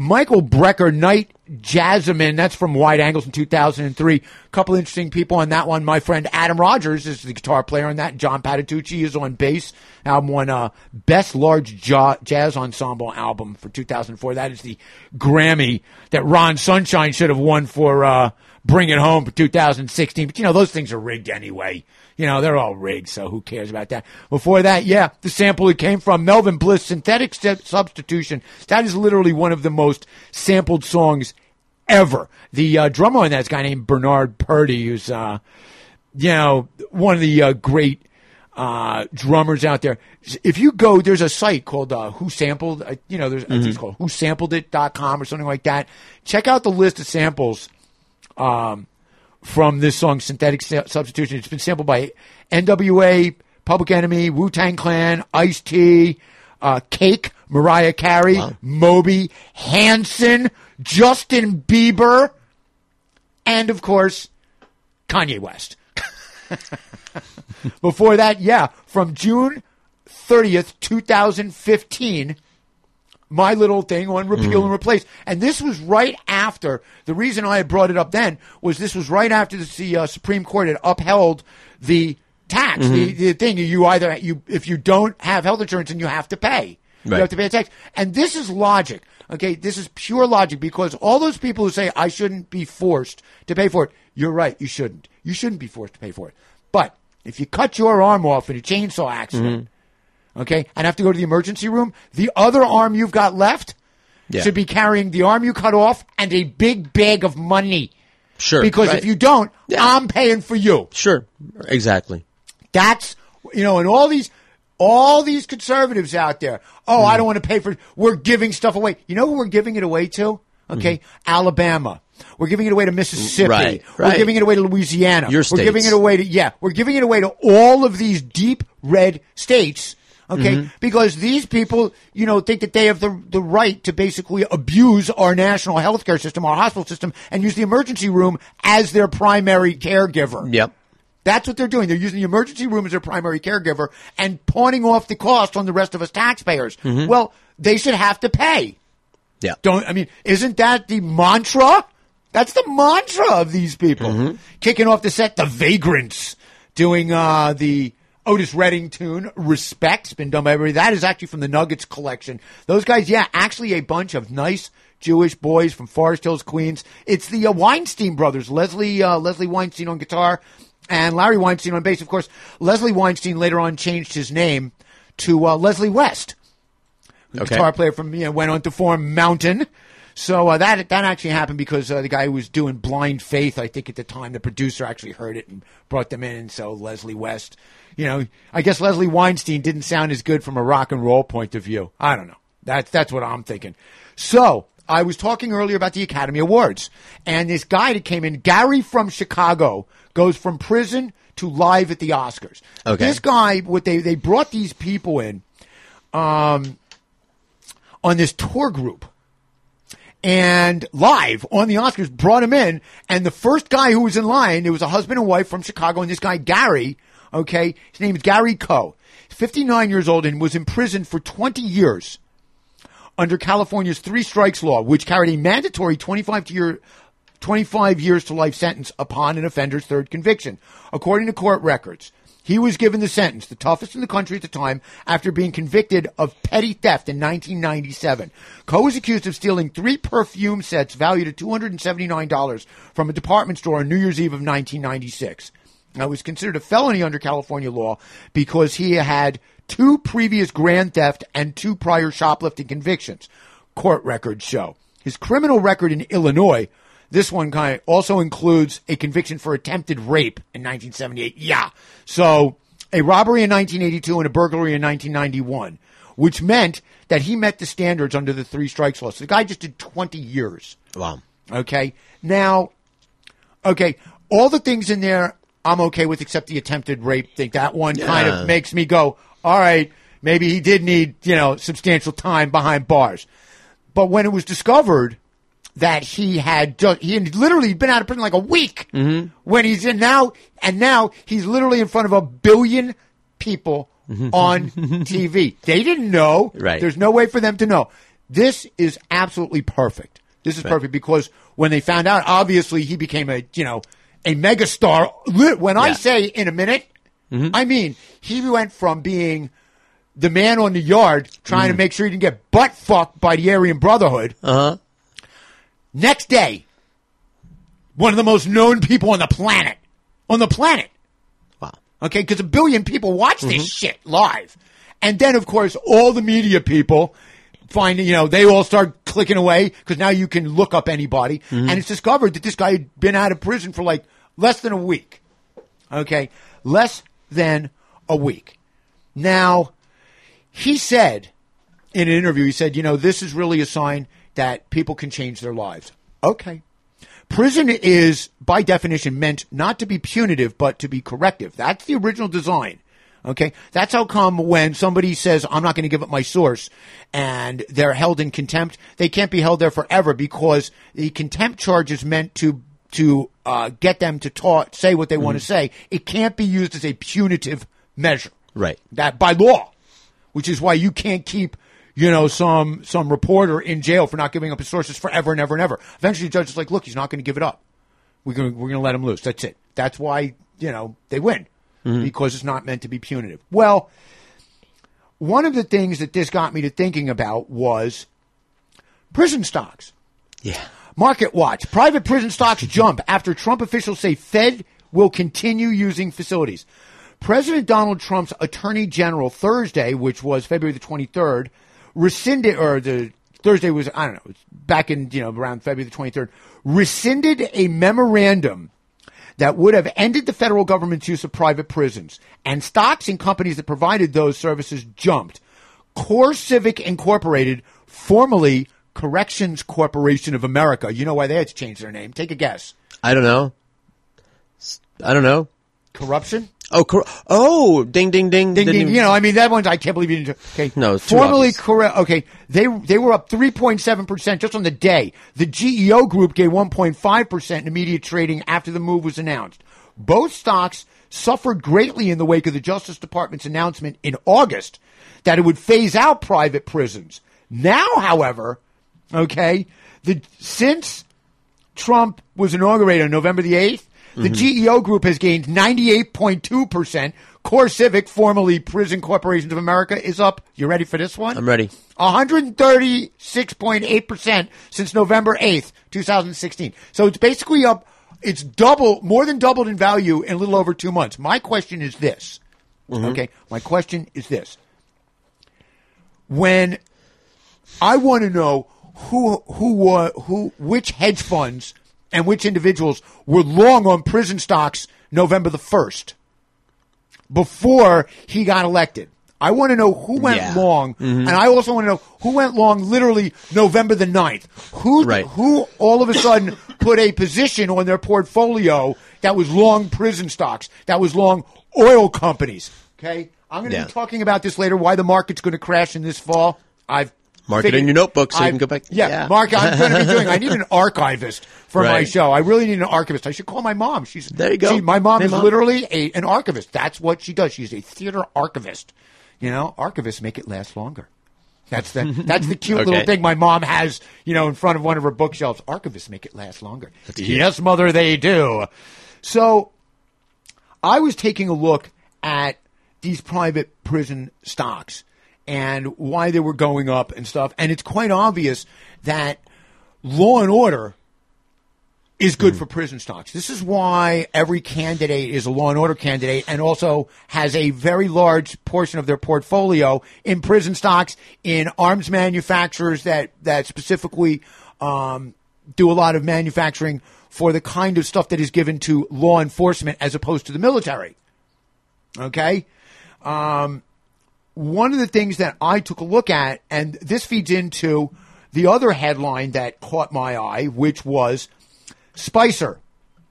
Michael Brecker, Night Jasmine, that's from Wide Angles in 2003. A couple interesting people on that one. My friend Adam Rogers is the guitar player on that. John Patitucci is on bass. Album won uh, Best Large Ja- Jazz Ensemble Album for 2004. That is the Grammy that Ron Sunshine should have won for uh, Bring It Home for 2016. But, you know, those things are rigged anyway. You know, they're all rigged, so who cares about that? Before that, yeah, the sample it came from Melvin Bliss, Synthetic Substitution. That is literally one of the most sampled songs ever. The uh, drummer on that is a guy named Bernard Purdie, who's, uh, you know, one of the uh, great uh, drummers out there. If you go, there's a site called uh, Who Sampled, uh, you know, there's, I think it's Mhm. called WhoSampledIt.com or something like that. Check out the list of samples um, from this song, Synthetic Substitution. It's been sampled by NWA, Public Enemy, Wu Tang Clan, Ice T, uh, Cake, Mariah Carey, Moby, Hanson, Justin Bieber, and of course, Kanye West. Before that, yeah, from June 30th, 2015, my little thing on repeal Mhm. and replace. And this was right after, the reason I had brought it up then was this was right after the, the uh, Supreme Court had upheld the tax, the, Mhm. the thing. You either, you if you don't have health insurance, and you have to pay. You have to pay a tax. And this is logic. Okay, this is pure logic because all those people who say I shouldn't be forced to pay for it, you're right, you shouldn't. You shouldn't be forced to pay for it. But if you cut your arm off in a chainsaw accident, okay, and have to go to the emergency room, the other arm you've got left Yeah. should be carrying the arm you cut off and a big bag of money. Sure. Because right. if you don't, I'm paying for you. Sure. Exactly. That's you know, and all these all these conservatives out there. Oh, Mm. I don't want to pay for. We're giving stuff away. You know who we're giving it away to? Okay, Alabama. We're giving it away to Mississippi. Mm. Right, We're giving it away to Louisiana. Your states. We're giving it away to yeah. We're giving it away to all of these deep red states. Okay, Mhm. because these people, you know, think that they have the the right to basically abuse our national healthcare system, our hospital system, and use the emergency room as their primary caregiver. Yep. That's what they're doing. They're using the emergency room as their primary caregiver and pawning off the cost on the rest of us taxpayers. Mhm. Well, they should have to pay. Yeah. Don't I mean? Isn't that the mantra? That's the mantra of these people. Kicking off the set, the Vagrants doing uh, the Otis Redding tune, "Respect." It's been done by everybody. That is actually from the Nuggets collection. Those guys, yeah, actually a bunch of nice Jewish boys from Forest Hills, Queens. It's the uh, Weinstein brothers, Leslie uh, Leslie Weinstein on guitar and Larry Weinstein on bass. Of course, Leslie Weinstein later on changed his name to uh, Leslie West Okay. guitar player from you know, went on to form Mountain. So uh, that that actually happened because uh, the guy who was doing Blind Faith, I think at the time, the producer actually heard it and brought them in. And so Leslie West, you know, I guess Leslie Weinstein didn't sound as good from a rock and roll point of view. I don't know. That's that's what I'm thinking. So I was talking earlier about the Academy Awards, and this guy that came in, Gary from Chicago, goes from prison to live at the Oscars. Okay. This guy, what they they brought these people in, um, on this tour group and live on the Oscars brought him in. And the first guy who was in line, it was a husband and wife from Chicago, and this guy Gary, okay, his name is Gary Coe, 59 years old, and was imprisoned for 20 years under California's three strikes law, which carried a mandatory 25 to year 25 years to life sentence upon an offender's third conviction. According to court records, he was given the sentence, the toughest in the country at the time, after being convicted of petty theft in 1997. Coe was accused of stealing three perfume sets valued at $279 from a department store on New Year's Eve of 1996. It was considered a felony under California law because he had two previous grand theft and two prior shoplifting convictions. Court records show. His criminal record in Illinois, this one kind of also includes a conviction for attempted rape in 1978. Yeah. So a robbery in 1982 and a burglary in 1991, which meant that he met the standards under the three strikes law. So the guy just did 20 years. Wow. Okay. Now, okay, all the things in there I'm okay with except the attempted rape thing. That one kind of makes me go, all right, maybe he did need, you know, substantial time behind bars. But when it was discovered that he had just, he had literally been out of prison like a week mm-hmm. when he's in now, and now he's literally in front of a billion people mm-hmm. on TV. They didn't know. Right. There's no way for them to know. This is absolutely perfect. This is Right. perfect because when they found out, obviously he became a, you know, a megastar. When I say in a minute, Mm-hmm. I mean, he went from being the man on the yard trying to make sure he didn't get butt fucked by the Aryan Brotherhood. Uh huh. Next day, one of the most known people on the planet. On the planet. Wow. Okay, because a billion people watch this shit live. And then, of course, all the media people find, you know, they all start clicking away because now you can look up anybody. Mm-hmm. And it's discovered that this guy had been out of prison for like less than a week. Okay, less than a week. Now, he said in an interview, he said, you know, this is really a sign that people can change their lives. Okay. Prison is, by definition, meant not to be punitive, but to be corrective. That's the original design. Okay. That's how come when somebody says, I'm not going to give up my source and they're held in contempt, they can't be held there forever because the contempt charge is meant to, to, uh, get them to talk, say what they want to say. It can't be used as a punitive measure. Right. That by law, which is why you can't keep, you know, some some reporter in jail for not giving up his sources forever and ever and ever. Eventually, the judge is like, "Look, he's not going to give it up. We're going we're going to let him loose. That's it. That's why you know they win Mm-hmm. because it's not meant to be punitive." Well, one of the things that this got me to thinking about was prison stocks. Yeah. Market Watch. Private prison stocks jump after Trump officials say Fed will continue using facilities. President Donald Trump's Attorney General Thursday, which was February the 23rd, rescinded, or the Thursday was, I don't know, it's back in, you know, around February the 23rd, rescinded a memorandum that would have ended the federal government's use of private prisons. And stocks in companies that provided those services jumped. CoreCivic Incorporated, formerly Corrections Corporation of America. You know why they had to change their name? Take a guess. I don't know. I don't know. Corruption? Oh, cor- oh, ding, ding, ding, Ding, ding, you know, I mean, that one's, I can't believe you didn't. Okay. No, it's obvious. correct. Okay. They, they were up 3.7% just on the day. The GEO group gave 1.5% in immediate trading after the move was announced. Both stocks suffered greatly in the wake of the Justice Department's announcement in August that it would phase out private prisons. Now, however, okay, the, since Trump was inaugurated on November the 8th, the mm-hmm. GEO group has gained 98.2%. CoreCivic, formerly Prison Corporations of America, is up. You ready for this one? I'm ready. 136.8% since November 8th, 2016. So it's basically up, it's double, more than doubled in value in a little over two months. My question is this. Mm-hmm. Okay. My question is this. When I want to know who, who, who, which hedge funds and which individuals were long on prison stocks November the 1st before he got elected. I want to know who went Yeah. long, Mhm. and I also want to know who went long literally November the 9th. Who, Right. who all of a sudden put a position on their portfolio that was long prison stocks, that was long oil companies. Okay? I'm going to Yeah. be talking about this later, why the market's going to crash in this fall. I've Mark it in figured- your notebook so you I've- can go back- Yeah, yeah. Mark, I'm going to be doing. I need an archivist for my show. I really need an archivist. I should call my mom. She's There you go. she- my mom Hey, is Mom. literally a, an archivist. That's what she does. She's a theater archivist. You know, archivists make it last longer. That's the that's the cute little thing my mom has, you know, in front of one of her bookshelves. Archivists make it last longer. cute. Yes, mother, they do. So, I was taking a look at these private prison stocks and why they were going up and stuff, and it's quite obvious that law and order is good for prison stocks. This is why every candidate is a law and order candidate and also has a very large portion of their portfolio in prison stocks, in arms manufacturers that, that specifically um, do a lot of manufacturing for the kind of stuff that is given to law enforcement as opposed to the military. Okay? Um, one of the things that I took a look at, and this feeds into the other headline that caught my eye, which was Spicer.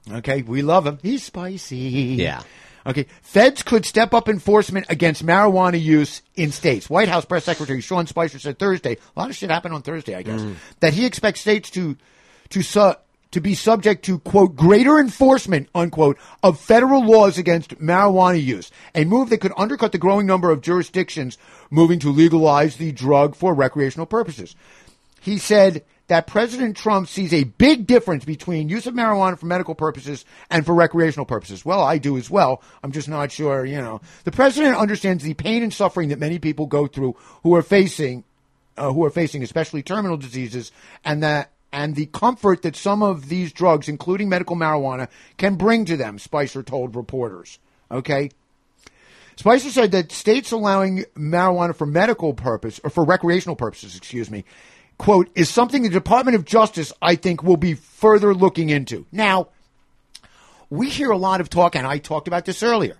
Okay, we love him. He's spicy. Yeah. Okay, feds could step up enforcement against marijuana use in states. White House Press Secretary Sean Spicer said Thursday, a lot of shit happened on Thursday, I guess, mm. that he expects states to to su- to be subject to quote greater enforcement unquote of federal laws against marijuana use, a move that could undercut the growing number of jurisdictions moving to legalize the drug for recreational purposes. He said that President Trump sees a big difference between use of marijuana for medical purposes and for recreational purposes. Well, I do as well. I'm just not sure, you know. The president understands the pain and suffering that many people go through who are facing uh, who are facing especially terminal diseases and that and the comfort that some of these drugs including medical marijuana can bring to them, Spicer told reporters. Okay? Spicer said that states allowing marijuana for medical purpose or for recreational purposes, excuse me, quote, is something the Department of Justice, I think, will be further looking into. Now, we hear a lot of talk, and I talked about this earlier.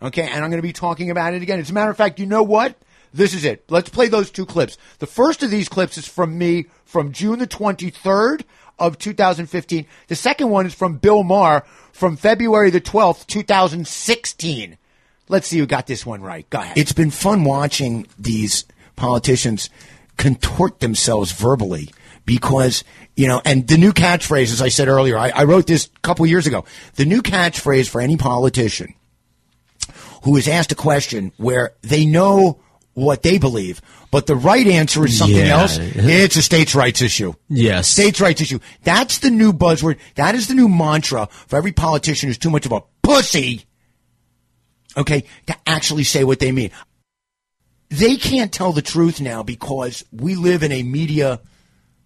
Okay, and I'm going to be talking about it again. As a matter of fact, you know what? This is it. Let's play those two clips. The first of these clips is from me from June the 23rd of 2015. The second one is from Bill Maher from February the 12th, 2016. Let's see who got this one right. Go ahead. It's been fun watching these politicians contort themselves verbally because, you know, and the new catchphrase, as I said earlier, I, I wrote this a couple years ago. The new catchphrase for any politician who is asked a question where they know what they believe, but the right answer is something Yeah. else, it's a states' rights issue. Yes. States' rights issue. That's the new buzzword. That is the new mantra for every politician who's too much of a pussy, okay, to actually say what they mean. They can't tell the truth now because we live in a media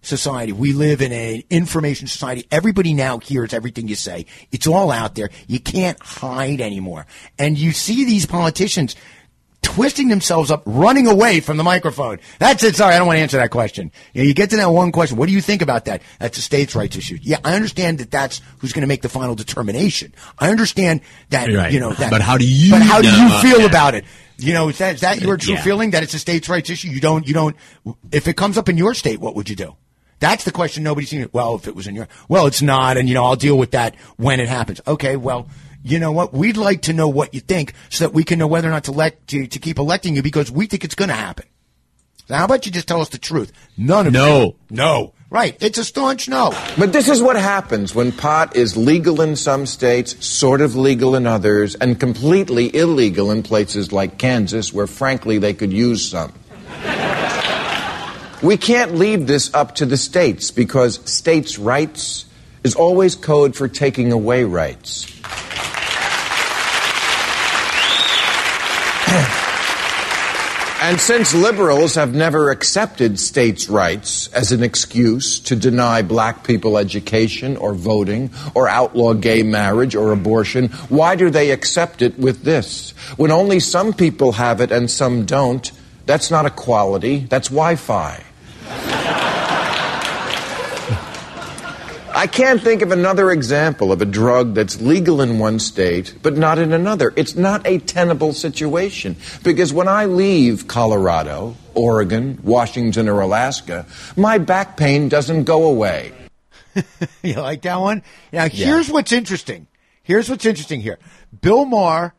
society. We live in an information society. Everybody now hears everything you say. It's all out there. You can't hide anymore. And you see these politicians twisting themselves up, running away from the microphone. That's it. Sorry, I don't want to answer that question. You, know, you get to that one question. What do you think about that? That's a states' rights issue. Yeah, I understand that that's who's going to make the final determination. I understand that, Right. you know, that. But how do you But how do you feel Yeah. about it? You know, is that, is that your true Yeah. feeling that it's a states' rights issue? You don't, you don't, if it comes up in your state, what would you do? That's the question nobody's seen. Well, if it was in your, well, it's not, and you know, I'll deal with that when it happens. Okay, well, you know what? We'd like to know what you think so that we can know whether or not to let to, to keep electing you because we think it's going to happen. So how about you just tell us the truth? None of No. it. No. Right. It's a staunch no. But this is what happens when pot is legal in some states, sort of legal in others, and completely illegal in places like Kansas, where frankly they could use some. We can't leave this up to the states because states' rights is always code for taking away rights. And since liberals have never accepted states' rights as an excuse to deny black people education or voting or outlaw gay marriage or abortion, why do they accept it with this? When only some people have it and some don't, that's not equality, that's Wi Fi. I can't think of another example of a drug that's legal in one state but not in another. It's not a tenable situation because when I leave Colorado, Oregon, Washington, or Alaska, my back pain doesn't go away. you like that one? Now, here's what's interesting. Here's what's interesting here. Bill Maher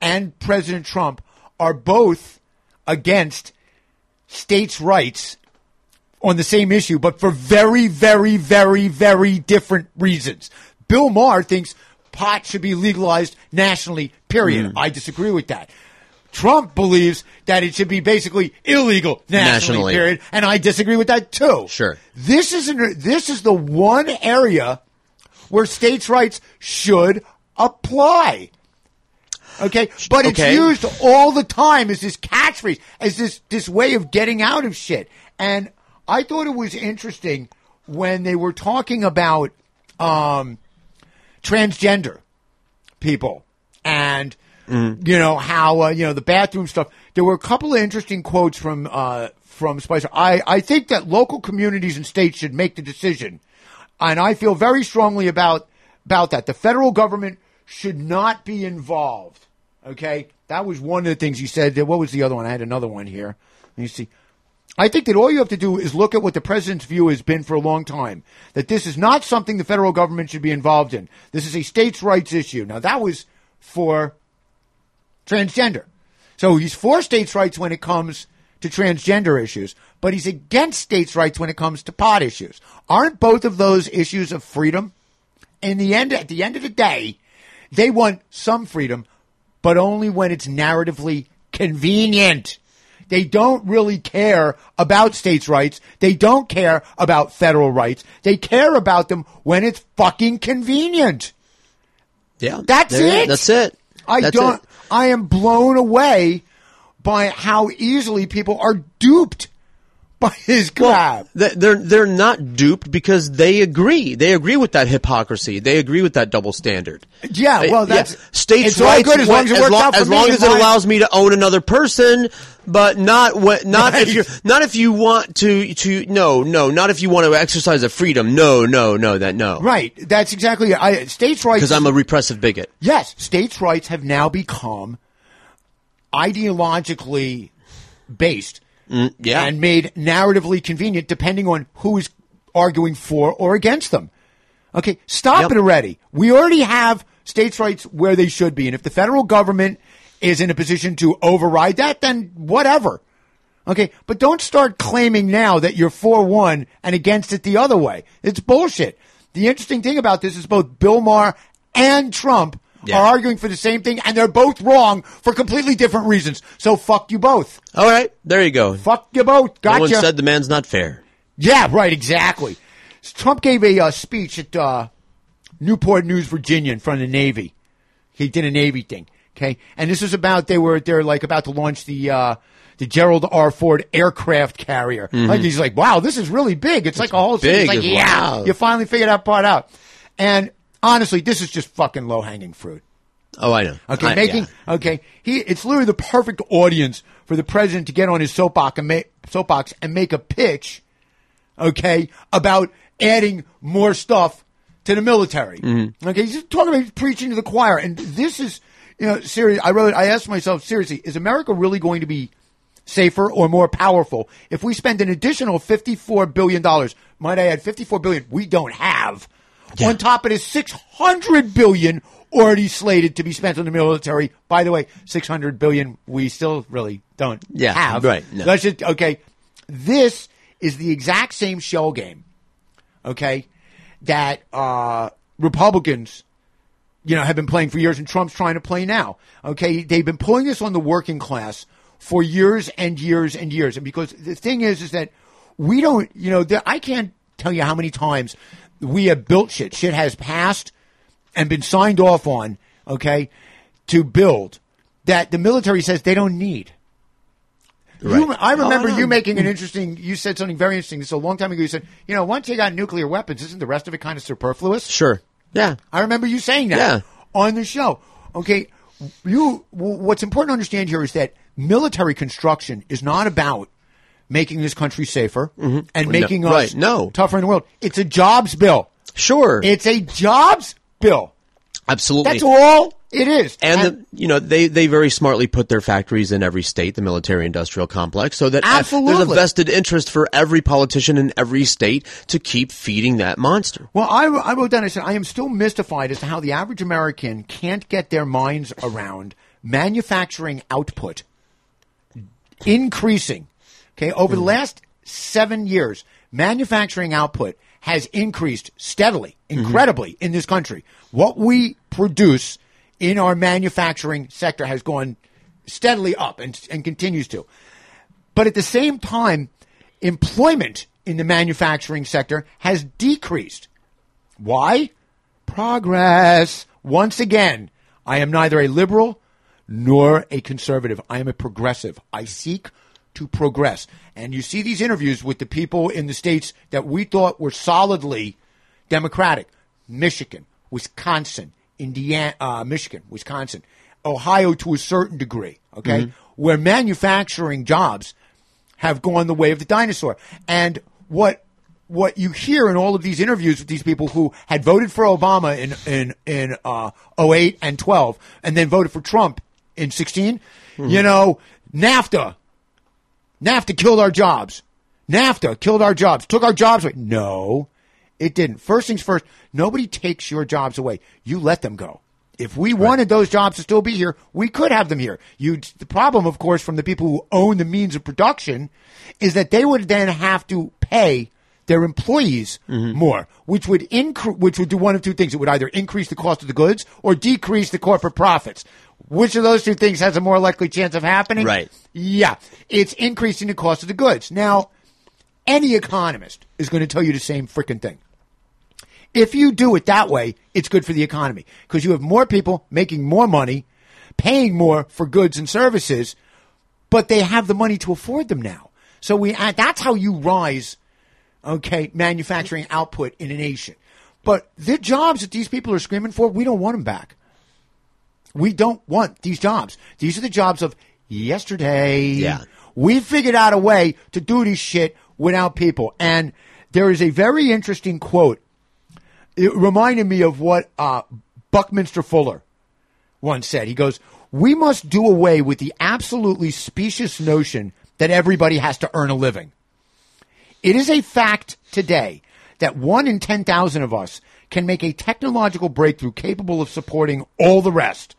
and President Trump are both against states' rights on the same issue, but for very, very, very, very different reasons. Bill Maher thinks pot should be legalized nationally, period. Mm. I disagree with that. Trump believes that it should be basically illegal nationally, Nationally. period, and I disagree with that too. Sure. This is an, this is the one area where states' rights should apply. Okay, but it's used all the time as this catchphrase, as this this way of getting out of shit. And I thought it was interesting when they were talking about um, transgender people and you know how uh, you know the bathroom stuff. There were a couple of interesting quotes from uh, from Spicer. I I think that local communities and states should make the decision, and I feel very strongly about about that. The federal government should not be involved. Okay, that was one of the things he said. What was the other one? I had another one here. Let me see. I think that all you have to do is look at what the president's view has been for a long time. That this is not something the federal government should be involved in. This is a states' rights issue. Now that was for transgender. So he's for states' rights when it comes to transgender issues, but he's against states' rights when it comes to pot issues. Aren't both of those issues of freedom? In the end, at the end of the day, they want some freedom, but only when it's narratively convenient. They don't really care about states' rights. They don't care about federal rights. They care about them when it's fucking convenient. Yeah, That's it. That's it. I That's don't. it. I am blown away by how easily people are duped by his crap. Th- They're they're not duped because they agree. They agree with that hypocrisy. They agree with that double standard. Yeah, well, that's- states' it's rights. good as long as it works out for as me long as it allows me to own another person, but not when, not Right. if you not if you want to to no no not if you want to exercise a freedom. No no no that no. Right. That's exactly. I, states' rights. Because I'm a repressive bigot. Yes, states' rights have now become ideologically based Mm, yeah. and made narratively convenient depending on who is arguing for or against them. Okay, stop Yep. it already. We already have states' rights where they should be. And if the federal government is in a position to override that, then whatever. Okay, but don't start claiming now that you're for one and against it the other way. It's bullshit. The interesting thing about this is both Bill Maher and Trump Yeah. are arguing for the same thing, and they're both wrong for completely different reasons. So fuck you both. All right, there you go. Fuck you both. Gotcha. No one said the man's not fair. Yeah, right, exactly. Trump gave a uh, speech at uh, Newport News, Virginia, in front of the Navy. He did a Navy thing, okay? And this was about they were they're like about to launch the uh, the Gerald R. Ford aircraft carrier. Mhm. Like he's like, wow, this is really big. It's, like a whole thing. big It's like, yeah, you finally figured that part out. And honestly, this is just fucking low hanging fruit. Oh, I know. Okay, I- making yeah. okay. He it's literally the perfect audience for the president to get on his soapbox and make soapbox and make a pitch, okay, about adding more stuff to the military. Mm-hmm. Okay, he's just talking about preaching to the choir, and this is you know serious. I wrote. I asked myself seriously: Is America really going to be safer or more powerful if we spend an additional fifty-four billion dollars? Might I add, fifty-four billion we don't have on top of this six hundred billion already slated to be spent on the military. By the way, six hundred billion we still really don't Yeah, have. right, no. Let's just okay. This is the exact same shell game. Okay, that uh, Republicans you know, have been playing for years and Trump's trying to play now. Okay. They've been pulling this on the working class for years and years and years. And because the thing is, is that we don't, you know, I can't tell you how many times we have built shit. Shit has passed and been signed off on, okay, to build that the military says they don't need. You, Right. I remember Oh, no. you making an interesting. You said something very interesting. This a long time ago. You said, you know, once you got nuclear weapons, isn't the rest of it kind of superfluous? Sure. Yeah. I remember you saying that Yeah. on the show. Okay, you. w- What's important to understand here is that military construction is not about making this country safer and Mm-hmm. No, making us right, no. tougher in the world. It's a jobs bill. Sure. It's a jobs bill. Absolutely. That's all it is. And, the, you know they they very smartly put their factories in every state, the military industrial complex, so that uh, there's a vested interest for every politician in every state to keep feeding that monster. Well, I, I wrote down, I said, I am still mystified as to how the average American can't get their minds around manufacturing output increasing. Okay, over the hmm. last seven years, manufacturing output has increased steadily, mm-hmm. incredibly in this country. What we produce in our manufacturing sector has gone steadily up and, and continues to. But at the same time, employment in the manufacturing sector has decreased. Why? Progress. Once again, I am neither a liberal nor a conservative. I am a progressive. I seek to progress. And you see these interviews with the people in the states that we thought were solidly Democratic Michigan, Wisconsin, Indiana, uh, Michigan, Wisconsin, Ohio to a certain degree, okay, Mhm. where manufacturing jobs have gone the way of the dinosaur. And what what you hear in all of these interviews with these people who had voted for Obama in in in uh, 08 and 12 and then voted for Trump in 16, you know, NAFTA NAFTA killed our jobs. NAFTA killed our jobs, took our jobs away. No, it didn't. First things first, nobody takes your jobs away. You let them go. If we wanted those jobs to still be here, we could have them here. You, the problem, of course, from the people who own the means of production is that they would then have to pay their employees mm-hmm. more, which would incre- which would do one of two things. It would either increase the cost of the goods or decrease the corporate profits. Which of those two things has a more likely chance of happening? Right. Yeah, it's increasing the cost of the goods. Now, any economist is going to tell you the same freaking thing. If you do it that way, it's good for the economy because you have more people making more money, paying more for goods and services, but they have the money to afford them now. So we uh, that's how you rise, okay, manufacturing output in a nation. But the jobs that these people are screaming for, we don't want them back. We don't want these jobs. These are the jobs of yesterday. Yeah. We figured out a way to do this shit without people. And there is a very interesting quote. It reminded me of what uh, Buckminster Fuller once said. He goes, We must do away with the absolutely specious notion that everybody has to earn a living. It is a fact today that one in 10,000 of us can make a technological breakthrough capable of supporting all the rest.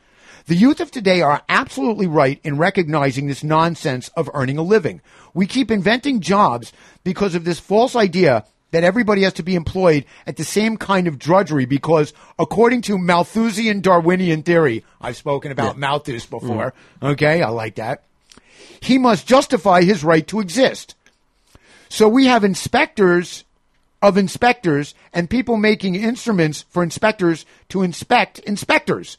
The youth of today are absolutely right in recognizing this nonsense of earning a living. We keep inventing jobs because of this false idea that everybody has to be employed at the same kind of drudgery because according to Malthusian Darwinian theory, I've spoken about Malthus mm. before. Okay, I like that. He must justify his right to exist. So we have inspectors of inspectors and people making instruments for inspectors to inspect inspectors.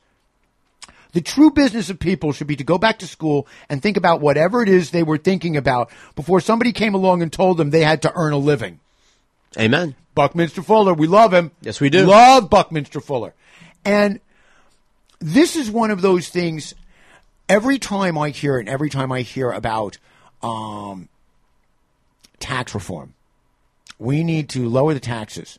The true business of people should be to go back to school and think about whatever it is they were thinking about before somebody came along and told them they had to earn a living. Amen. Buckminster Fuller, we love him. Yes, we do. Love Buckminster Fuller. And this is one of those things every time I hear and every time I hear about um, tax reform, we need to lower the taxes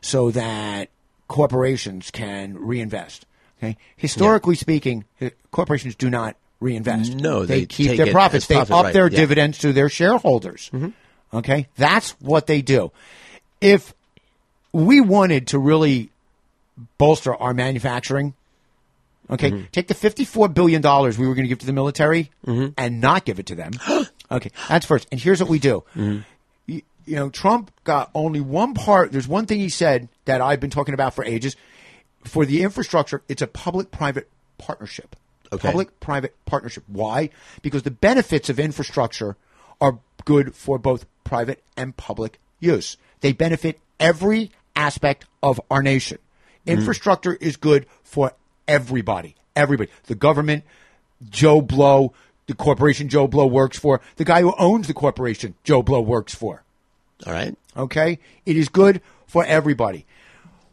so that corporations can reinvest. Okay, historically speaking, uh, corporations do not reinvest. No, they keep take their profits. as They up right, their yeah. Mm-hmm. dividends to their shareholders. Okay, that's what they do. If we wanted to really bolster our manufacturing, okay, Mm-hmm. take the fifty-four billion dollars we were going to give to the military Mm-hmm. and not give it to them. okay, that's first. And here's what we do. Mm-hmm. You, you know, Trump got only one part. There's one thing he said that I've been talking about for ages. For the infrastructure, it's a public-private partnership. Okay. Public-private partnership. Why? Because the benefits of infrastructure are good for both private and public use. They benefit every aspect of our nation. Mm-hmm. Infrastructure is good for everybody. Everybody. The government, Joe Blow, the corporation Joe Blow works for, the guy who owns the corporation Joe Blow works for. All right. Okay? It is good for everybody.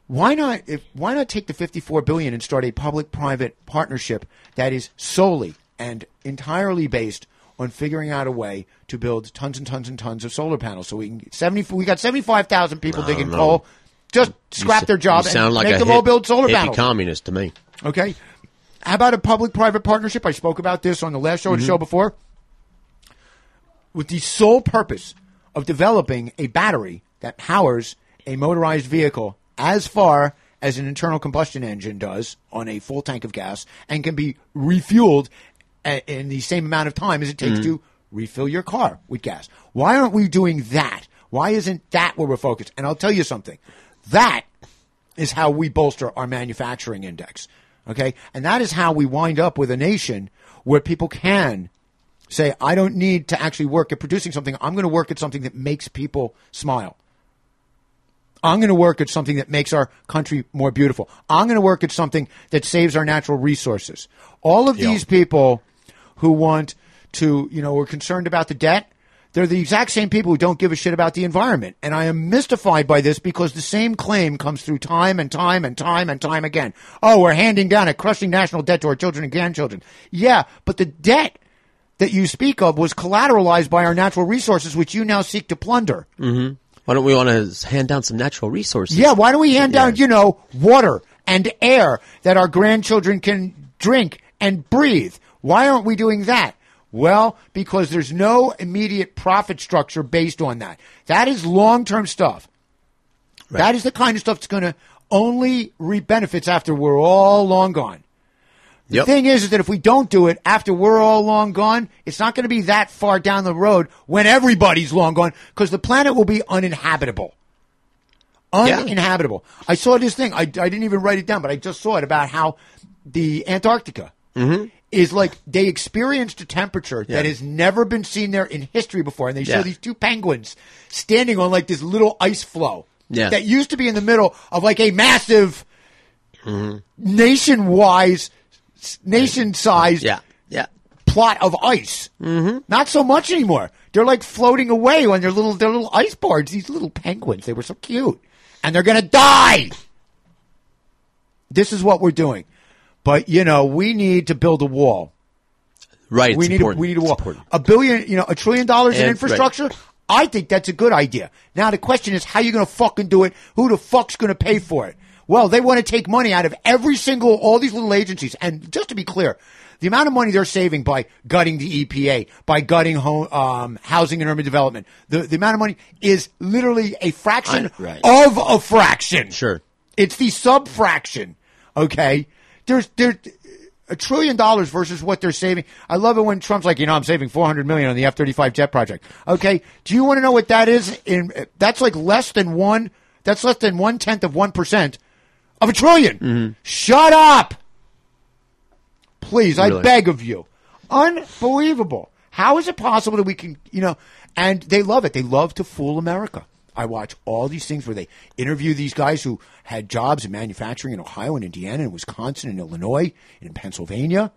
Why not if why not take the 54 billion and start a public-private partnership that is solely and entirely based on figuring out a way to build tons and tons and tons of solar panels so we can get 70 we got 75,000 people digging know. coal just scrap their job You sound and like make them all build solar panels. communist to me. Okay. How about a public-private partnership? I spoke about this on the last show, or the mm-hmm. show before, with the sole purpose of developing a battery that powers a motorized vehicle as far as an internal combustion engine does on a full tank of gas, and can be refueled a- in the same amount of time as it takes Mhm. to refill your car with gas. Why aren't we doing that? Why isn't that where we're focused? And I'll tell you something. That is how we bolster our manufacturing index. Okay? And that is how we wind up with a nation where people can say, I don't need to actually work at producing something. I'm going to work at something that makes people smile. I'm going to work at something that makes our country more beautiful. I'm going to work at something that saves our natural resources. All of Yeah. these people who want to, you know, are concerned about the debt, they're the exact same people who don't give a shit about the environment. And I am mystified by this because the same claim comes through time and time and time and time again. Oh, we're handing down a crushing national debt to our children and grandchildren. Yeah, but the debt that you speak of was collateralized by our natural resources, which you now seek to plunder. hmm Why don't we want to uh, hand down some natural resources? Yeah, why don't we hand down, you know, water and air that our grandchildren can drink and breathe? Why aren't we doing that? Well, because there's no immediate profit structure based on that. That is long term stuff. That is the kind of stuff that's going to only reap benefits after we're all long gone. The Yep. thing is, is that if we don't do it after we're all long gone, it's not going to be that far down the road when everybody's long gone because the planet will be uninhabitable. Yeah. Uninhabitable. I saw this thing. I, I didn't even write it down, but I just saw it about how the Antarctica Mm-hmm. is like they experienced a temperature that has never been seen there in history before. And they show these two penguins standing on like this little ice floe Yeah. that used to be in the middle of like a massive Mm-hmm. Nation-wise, nation-sized Yeah. Yeah. plot of ice. Mm-hmm. Not so much anymore. They're like floating away on their little their little ice boards. These little penguins. They were so cute, and they're gonna die. This is what we're doing, but you know we need to build a wall. Right. we need important. a we need a wall. A billion, you know, a trillion dollars in And- infrastructure. I think that's a good idea. Now the question is, how you going to fucking do it? Who the fuck's going to pay for it? Well, they want to take money out of every single all these little agencies. And just to be clear, the amount of money they're saving by gutting the EPA, by gutting home, um, housing and urban development, the the amount of money is literally a fraction I- right. of a fraction. Sure. It's the sub fraction. Okay. There's there's a trillion dollars versus what they're saving. I love it when Trump's like, you know, I'm saving 400 million on the F-35 jet project. Okay. Do you want to know what that is? In that's like less than one. That's less than one tenth of one percent of a 1000000000000 mm-hmm. Shut up. Please, I beg of you. Unbelievable. How is it possible that we can, you know, and they love it. They love to fool America. I watch all these things where they interview these guys who had jobs in manufacturing in Ohio and Indiana and Wisconsin and Illinois and Pennsylvania.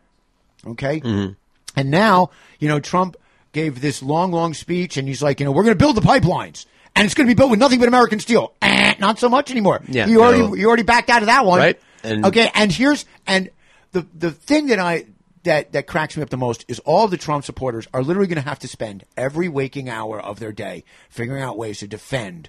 Okay. Mm-hmm. And now, you know, Trump gave this long, long speech and he's like, you know, we're going to build the pipelines and it's going to be built with nothing but American steel. Eh, not so much anymore. Yeah, You already, no. you already backed out of that one. Right. And- okay. And here's, and the, the thing that I, that, that cracks me up the most is all the Trump supporters are literally going to have to spend every waking hour of their day figuring out ways to defend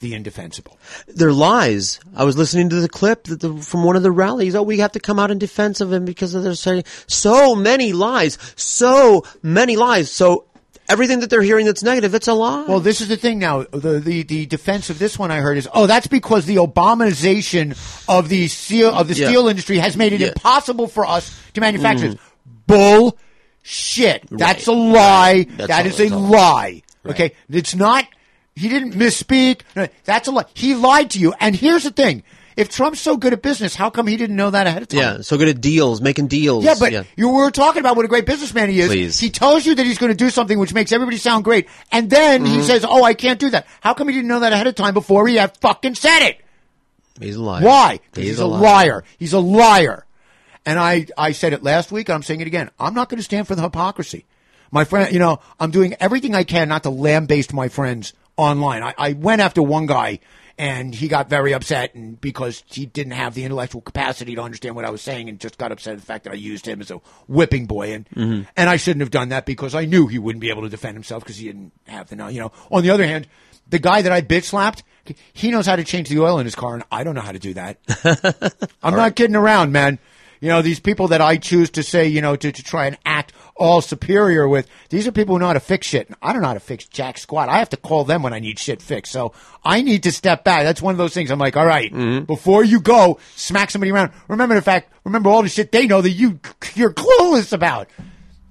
the indefensible. They're lies. I was listening to the clip that the, from one of the rallies. Oh, we have to come out in defense of him because they're saying so many lies, so many lies. So everything that they're hearing that's negative, that's a lie. Well, this is the thing now. The, the the defense of this one I heard is, oh, that's because the Obamanization of the steel of the Yeah. steel industry has made it Yeah. impossible for us to manufacture. Mhm. this. Bullshit. That's a lie. That's That all- is a all. lie. Okay, it's not. He didn't misspeak. No, That's a lie. He lied to you. And here's the thing: if Trump's so good at business, how come he didn't know that ahead of time? yeah, so good at deals, making deals. Yeah, but you were talking about what a great businessman he is. Please. He tells you that he's going to do something which makes everybody sound great, and then he Mhm. says, "Oh, I can't do that." How come he didn't know that ahead of time before he had fucking said it? he's a liar. Why? He's, He's, a liar. He's a liar. And I, I said it last week, and I'm saying it again. I'm not going to stand for the hypocrisy. My friend, you know, I'm doing everything I can not to lambaste my friends online. I, I went after one guy, and he got very upset, and because he didn't have the intellectual capacity to understand what I was saying, and just got upset at the fact that I used him as a whipping boy, and Mhm. and I shouldn't have done that because I knew he wouldn't be able to defend himself because he didn't have the know. You know. On the other hand, the guy that I bitch slapped, he knows how to change the oil in his car, and I don't know how to do that. I'm not kidding around, man. You know, these people that I choose to say, you know, to, to try and act all superior with, these are people who know how to fix shit. I don't know how to fix jack squat. I have to call them when I need shit fixed. So I need to step back. That's one of those things. I'm like, all right, mm-hmm. before you go, smack somebody around. Remember the fact, remember all the shit they know that you, you're clueless about.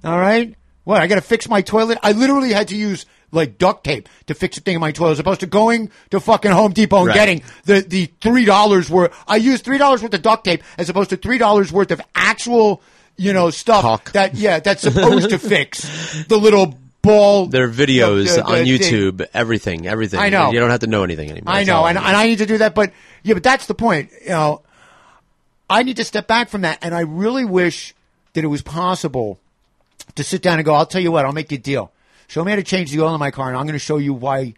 All right? What? I got to fix my toilet? I literally had to use like duct tape to fix a thing in my toilet as opposed to going to fucking Home Depot and Right. getting the, the $3 worth. I use $3 worth of duct tape as opposed to $3 worth of actual, you know, stuff that, yeah, that's supposed to fix the little ball. There are videos the- the- on the- YouTube, everything, everything. I know. You don't have to know anything anymore. I That's know, and, and I need to do that, but yeah, but that's the point. You know, I need to step back from that, and I really wish that it was possible to sit down and go. I'll tell you what, I'll make you a deal. Show me how to change the oil in my car, and I'm going to show you why.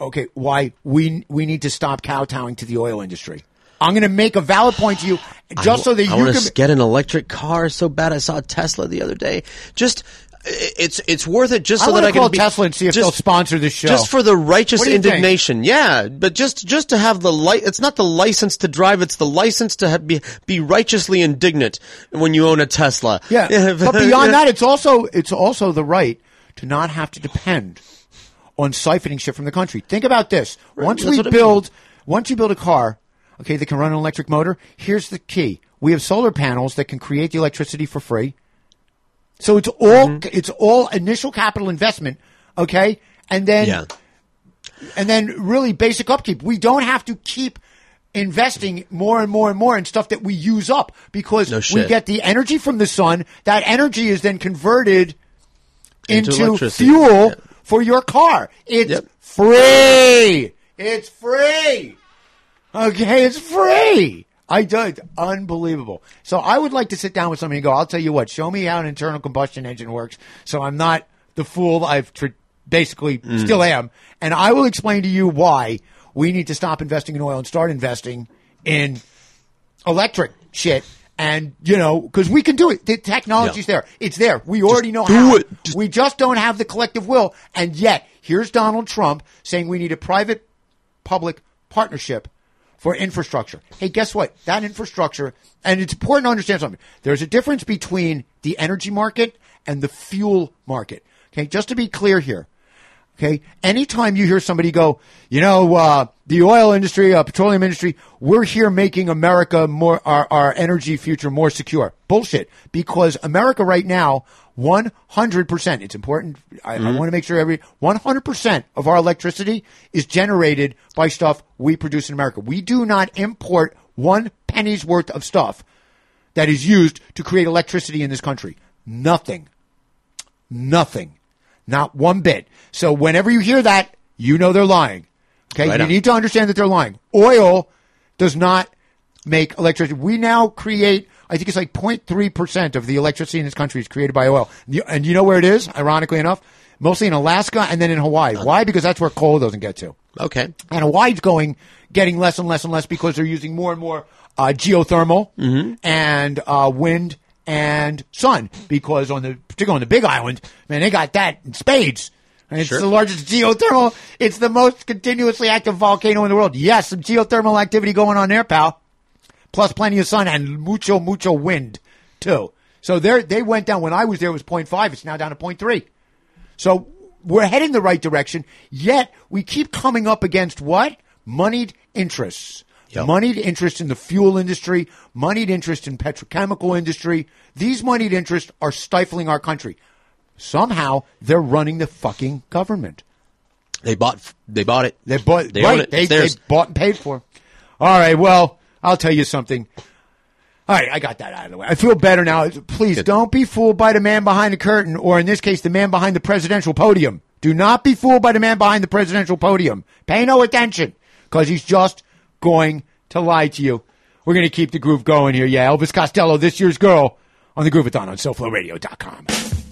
Okay, why we we need to stop kowtowing to the oil industry. I'm going to make a valid point to you, just so that I you can. get an electric car so bad. I saw a Tesla the other day. Just it's it's worth it just I so that I can call be, Tesla and see if just- they'll sponsor the show. Just for the righteous you think? indignation, yeah. But just just to have the light, it's not the license to drive; it's the license to have, be be righteously indignant when you own a Tesla. Yeah, but beyond that, it's also it's also the right to not have to depend on siphoning shit from the country. Think about this: once that's we build, once you build a car, okay, that can run an electric motor. Here's the key: we have solar panels that can create the electricity for free. So it's all Mm-hmm. it's all initial capital investment, okay, and then Yeah. and then really basic upkeep. We don't have to keep investing more and more and more in stuff that we use up because No we get the energy from the sun. That energy is then converted Into into, fuel for your car. It's free. It's free. Okay, it's free. I did unbelievable. So I would like to sit down with somebody and go, I'll tell you what, show me how an internal combustion engine works. So I'm not the fool I've tr- basically Mm. still am. And I will explain to you why we need to stop investing in oil and start investing in electric shit. And, you know, because we can do it. The technology's there. It's there. We already know how. We just don't have the collective will. And yet, here's Donald Trump saying we need a private public partnership for infrastructure. Hey, guess what? That infrastructure, and it's important to understand something. There's a difference between the energy market and the fuel market. Okay, just to be clear here. Okay, anytime you hear somebody go, you know, uh, the oil industry, uh, petroleum industry, we're here making America more, our, our energy future more secure. Bullshit. Because America right now, 100%, it's important. I, I Mhm. want to make sure every, 100% of our electricity is generated by stuff we produce in America. We do not import one penny's worth of stuff that is used to create electricity in this country. Nothing. Nothing. Not one bit. So whenever you hear that, you know they're lying. Okay? Right you on. need to understand that they're lying. Oil does not make electricity. We now create, I think it's like 0.3% of the electricity in this country is created by oil. And you know where it is, ironically enough? Mostly in Alaska and then in Hawaii. Why? Because that's where coal doesn't get to. Okay. And Hawaii's going, getting less and less and less because they're using more and more uh, geothermal and uh, wind and sun. Because on the, particularly on the Big Island, man, they got that in spades. And it's Sure. the largest geothermal. It's the most continuously active volcano in the world. Yes, some geothermal activity going on there, pal. Plus plenty of sun and mucho, mucho wind, too. So they they went down. When I was there, it was 0.5. It's now down to 0.3. So we're heading the right direction, yet we keep coming up against what? Moneyed interests. Moneyed interest in the fuel industry, moneyed interest in petrochemical industry. These moneyed interests are stifling our country. Somehow they're running the fucking government. They bought. They bought it. They bought. They right. it. They, they bought and paid for. All right. Well, I'll tell you something. All right, I got that out of the way. I feel better now. Please don't be fooled by the man behind the curtain, or in this case, the man behind the presidential podium. Do not be fooled by the man behind the presidential podium. Pay no attention, because he's just going to lie to you. We're going to keep the groove going here. Yeah, Elvis Costello, this year's girl, on the Groovathon on SoFloRadio.com.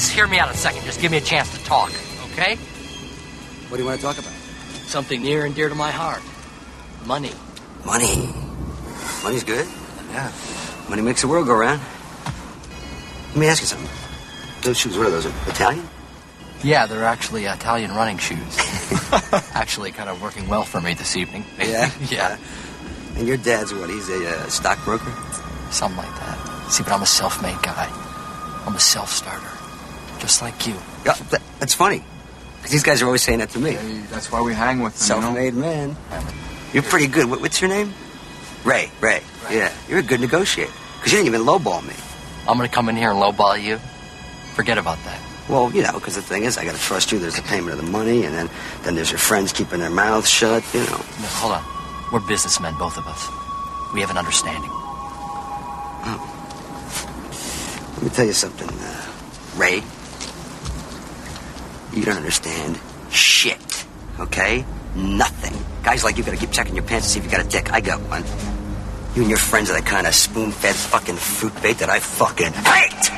Fellas. Hear me out a second. Just give me a chance to talk, okay? What do you want to talk about? Something near and dear to my heart. Money. Money. Money's good. Yeah. Money makes the world go round. Let me ask you something. Those shoes, what are those? Italian? Yeah, they're actually Italian running shoes. actually, kind of working well for me this evening. Yeah? yeah. And your dad's what? He's a uh, stockbroker? Something like that. See, but I'm a self-made guy. I'm a self-starter. Just like you. Yeah, that, that's funny. Because these guys are always saying that to me. That's why we hang with them. Self-made man. You're pretty good. What, what's your name? Ray. Ray. Yeah. You're a good negotiator. Because you didn't even lowball me. I'm gonna come in here and lowball you. Forget about that. Well, you know, because the thing is, I got to trust you. There's the payment of the money, and then then there's your friends keeping their mouths shut. You know. No, hold on. We're businessmen, both of us. We have an understanding. Let me tell you something, uh, Ray. You don't understand shit, okay? Nothing. Guys like you gotta keep checking your pants to see if you got a dick. I got one. You and your friends are the kind of spoon-fed fucking fruit bait that I fucking hate!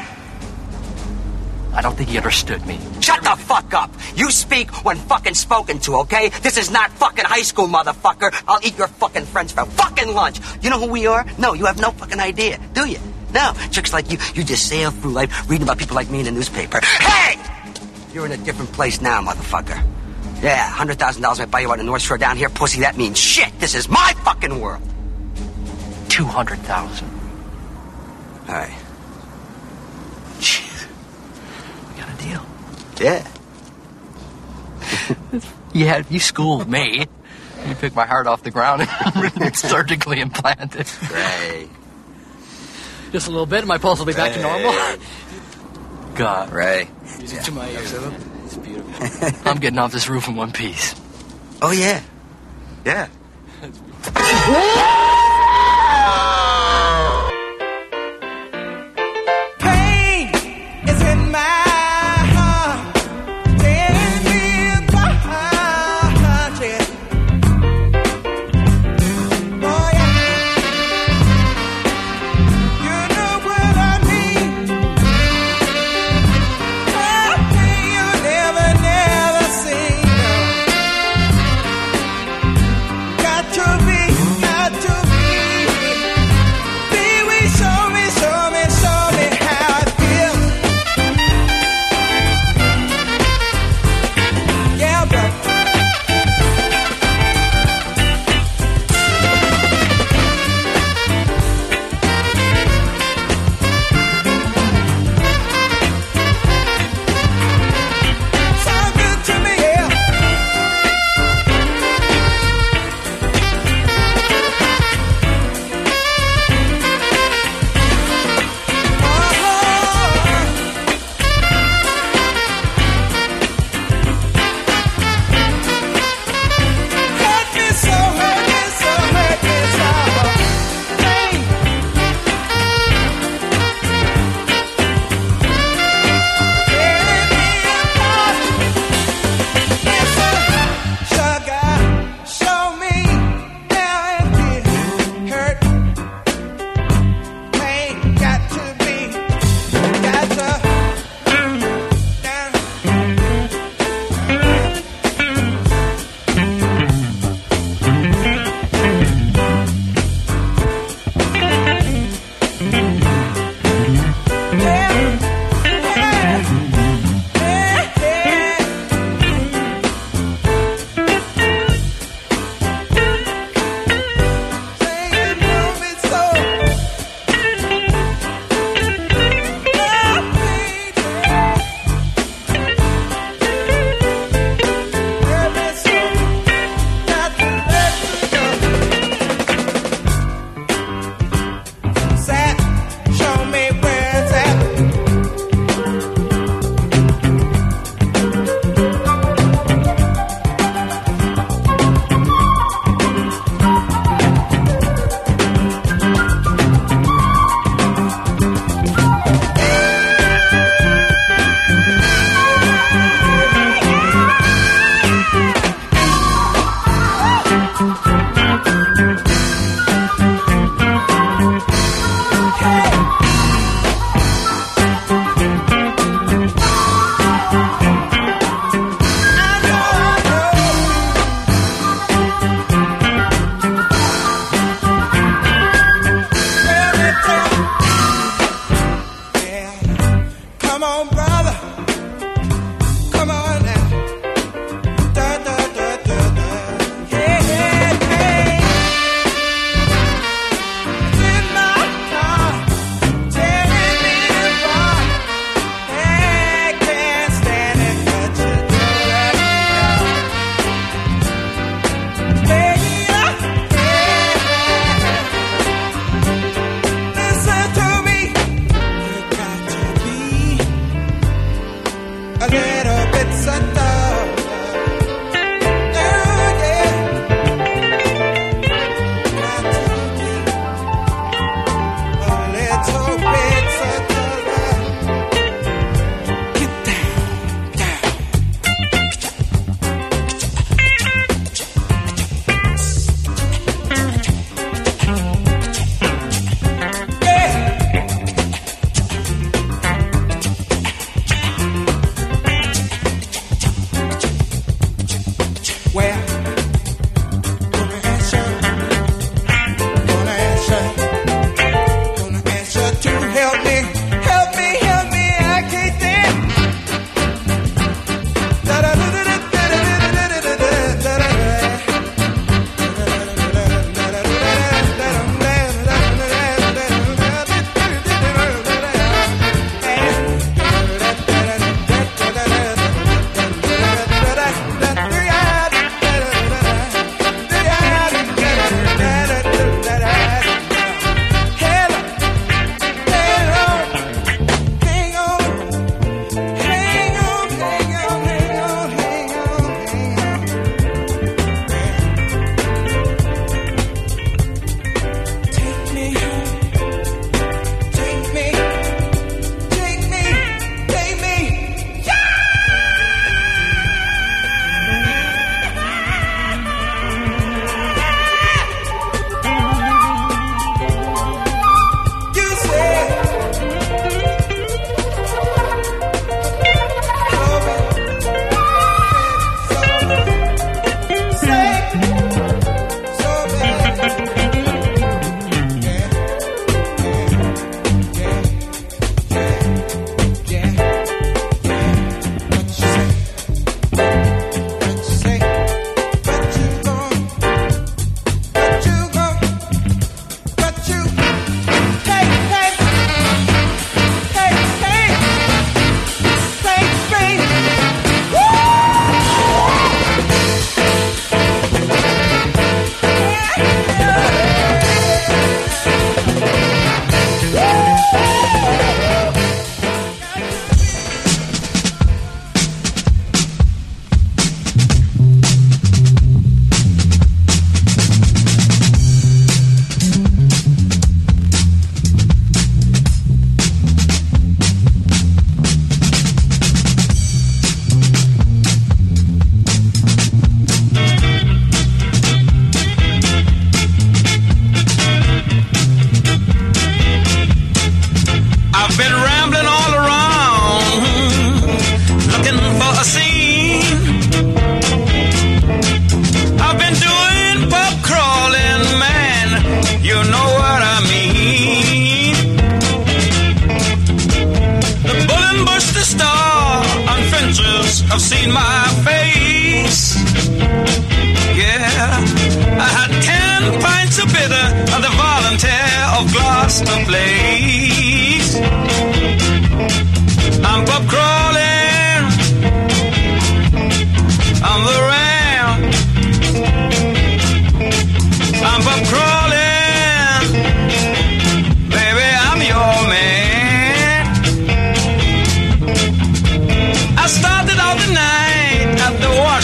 I don't think he understood me. Shut the fuck up! You speak when fucking spoken to, okay? This is not fucking high school, motherfucker. I'll eat your fucking friends for fucking lunch. You know who we are? No, you have no fucking idea, do you? No, chicks like you, you just sail through life reading about people like me in the newspaper. Hey! You're in a different place now, motherfucker. Yeah, hundred thousand dollars might buy you out in the North Shore down here, pussy. That means shit. This is my fucking world. Two hundred thousand. All right. We got a deal. Yeah. Yeah, you schooled me. You picked my heart off the ground and surgically implanted. Ray. Just a little bit, and my pulse will be back to normal. God. Ray. Music to my ears. It's beautiful. I'm getting off this roof in one piece. Oh yeah. Yeah.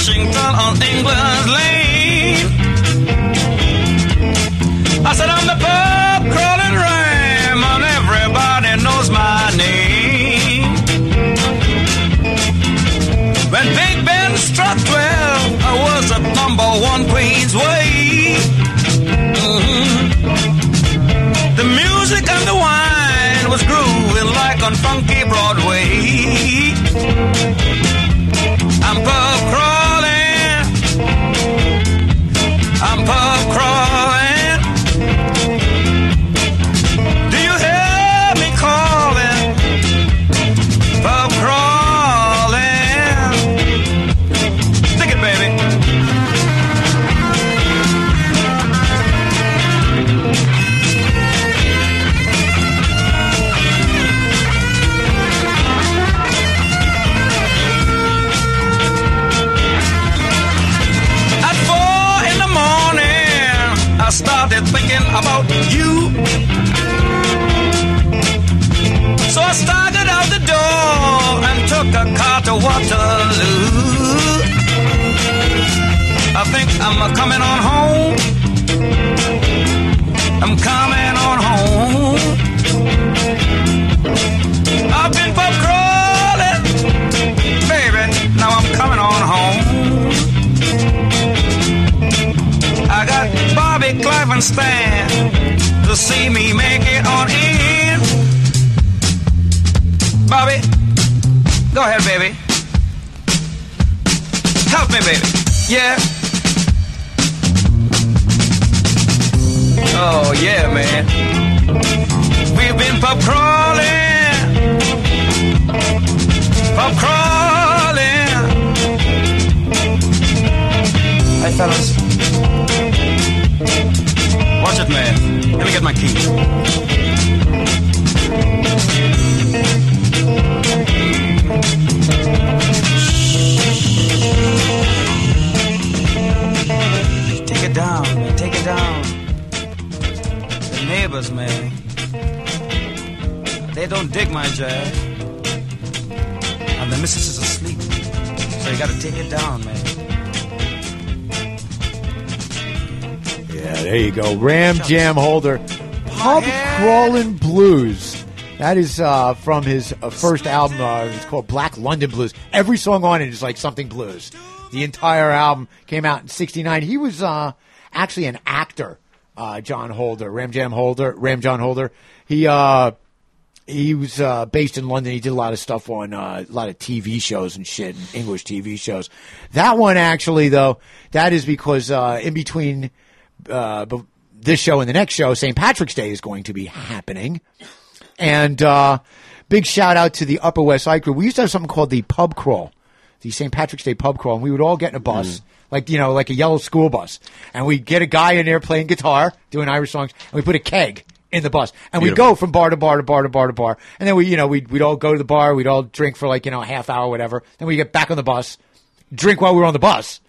Washington I'm coming on home. I'm coming on home. I've been pub crawling, baby. Now I'm coming on home. I got Bobby Clive and Stan to see me make it on in. Bobby, go ahead, baby. Help me, baby. Yeah. Oh, yeah, man. We've been pub crawling. Pub crawling. Hey, fellas. Watch it, man. Let me get my key. Neighbors, man. They don't dig my jazz. And the missus is asleep. So you gotta take it down, man. Yeah, there you go. Ram Jam Holder, Pub Crawlin' Blues. That is uh, from his uh, first album. Uh, it's called Black London Blues. Every song on it is like something blues. The entire album came out in '69. He was uh, actually an actor, uh, John Holder, Ram Jam Holder, Ram John Holder. He uh, he was uh, based in London. He did a lot of stuff on uh, a lot of TV shows and shit, and English TV shows. That one actually, though, that is because uh, in between uh, this show and the next show, St. Patrick's Day is going to be happening. And uh, big shout out to the Upper West Side crew. We used to have something called the pub crawl, the St. Patrick's Day pub crawl, and we would all get in a bus, like you know, like a yellow school bus, and we'd get a guy in there playing guitar, doing Irish songs, and we put a keg in the bus, and we'd go from bar to bar to bar to bar to bar, and then we, you know, we'd we'd all go to the bar, we'd all drink for like you know a half hour, whatever. Then we get back on the bus, drink while we're on the bus,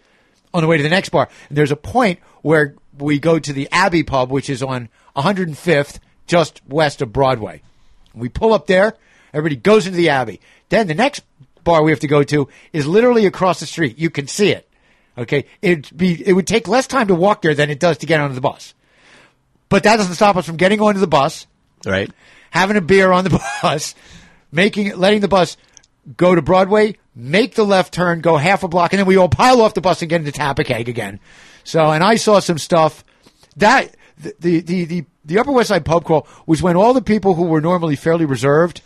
on the way to the next bar. And there's a point where we go to the Abbey Pub, which is on 105th, just west of Broadway. We pull up there. Everybody goes into the Abbey. Then the next bar we have to go to is literally across the street. You can see it. Okay, it'd be it would take less time to walk there than it does to get onto the bus. But that doesn't stop us from getting onto the bus, right? Having a beer on the bus, making letting the bus go to Broadway, make the left turn, go half a block, and then we all pile off the bus and get into Tap A Keg again. So, and I saw some stuff that the the the the, the Upper West Side pub crawl was when all the people who were normally fairly reserved,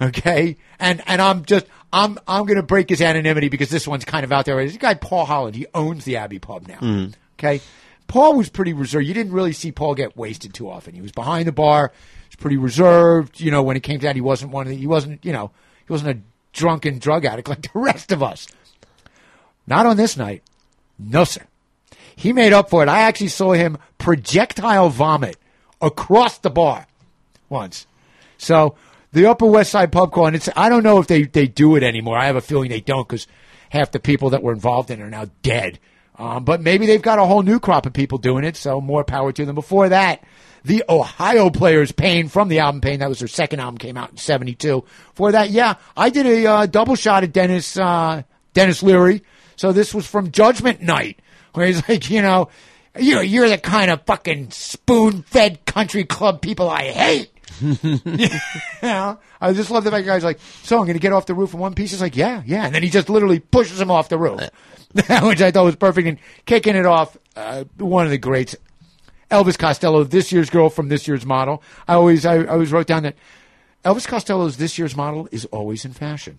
okay, and and I'm just I'm I'm going to break his anonymity because this one's kind of out there. This guy Paul Holland, he owns the Abbey Pub now. Mm. Okay. Paul was pretty reserved. You didn't really see Paul get wasted too often. He was behind the bar. He was pretty reserved. You know, when it came to that, he wasn't one of the, he wasn't, you know, he wasn't a drunken drug addict like the rest of us. Not on this night. No, sir. He made up for it. I actually saw him projectile vomit across the bar once. So the Upper West Side pub crawl, and it's, I don't know if they, they do it anymore. I have a feeling they don't because half the people that were involved in it are now dead. Um, but maybe they've got a whole new crop of people doing it, so more power to them. Before that, the Ohio Players Pain from the album Pain, that was their second album, came out in 72. For that, yeah, I did a uh, double shot at Denis, uh, Denis Leary. So this was from Judgment Night, where he's like, you know, you're, you're the kind of fucking spoon fed country club people I hate. know, I just love the fact the guy's like, so I'm going to get off the roof in one piece. He's like, yeah, yeah. And then he just literally pushes him off the roof, which I thought was perfect. And kicking it off, uh, one of the greats, Elvis Costello, this year's girl from this year's model. I always, I, I always wrote down that Elvis Costello's this year's model is always in fashion.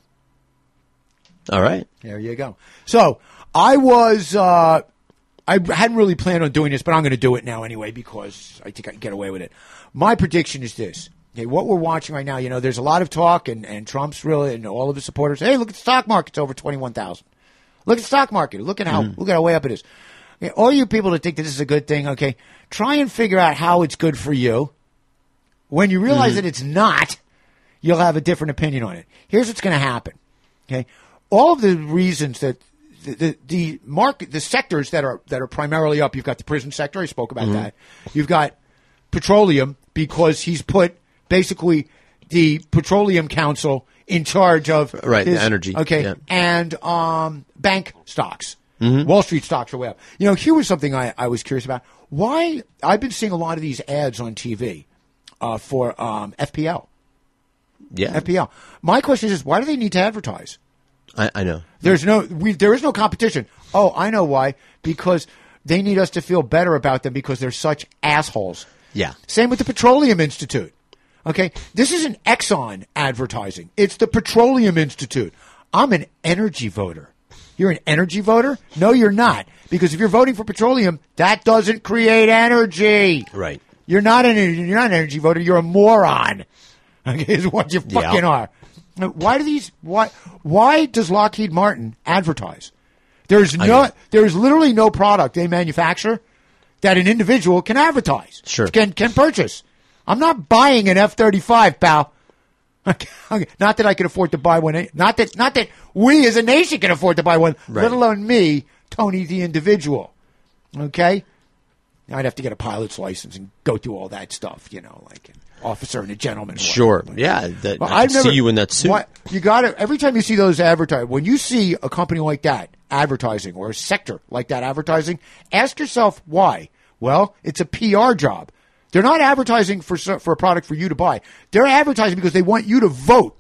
All right. There you go. So I was, uh, I hadn't really planned on doing this, but I'm going to do it now anyway because I think I can get away with it. My prediction is this. Okay, what we're watching right now, you know, there's a lot of talk, and, and Trump's really, and all of his supporters, hey, look at the stock market, it's over 21,000. Look at the stock market. Look at how, mm-hmm. look at how way up it is. Okay, all you people that think that this is a good thing, okay, try and figure out how it's good for you. When you realize mm-hmm. that it's not, you'll have a different opinion on it. Here's what's going to happen. Okay, all of the reasons that the, the the market, the sectors that are that are primarily up. You've got the prison sector. I spoke about Mhm. that. You've got petroleum because he's put basically the Petroleum Council in charge of Right, the his- energy, Okay, yeah. and um, bank stocks, Mhm. Wall Street stocks are way up. You know, here was something I, I was curious about. Why I've been seeing a lot of these ads on TV uh, for um, FPL. Yeah. FPL. My question is, why do they need to advertise? I, I know. There's no, we, there is no competition. Oh, I know why. Because they need us to feel better about them because they're such assholes. Yeah. Same with the Petroleum Institute. Okay, this isn't Exxon advertising. It's the Petroleum Institute. I'm an energy voter. You're an energy voter? No, you're not. Because if you're voting for petroleum, that doesn't create energy. Right. You're not an you're not an energy voter. You're a moron. Okay, is what you Yeah. fucking are. Why do these? Why? Why does Lockheed Martin advertise? There's no. There's literally no product they manufacture that an individual can advertise. Sure. Can can purchase. I'm not buying an F-35, pal. Not that I can afford to buy one. Eh, not that. Not that we as a nation can afford to buy one. Right. Let alone me, Tony, the individual. Okay. I'd have to get a pilot's license and go through all that stuff. You know, like an officer and a gentleman. Sure. Yeah. That, well, I I've never- see you in that suit. What, you got to every time you see those advertise when you see a company like that advertising or a sector like that advertising, ask yourself why. Well, it's a PR job. They're not advertising for for a product for you to buy. They're advertising because they want you to vote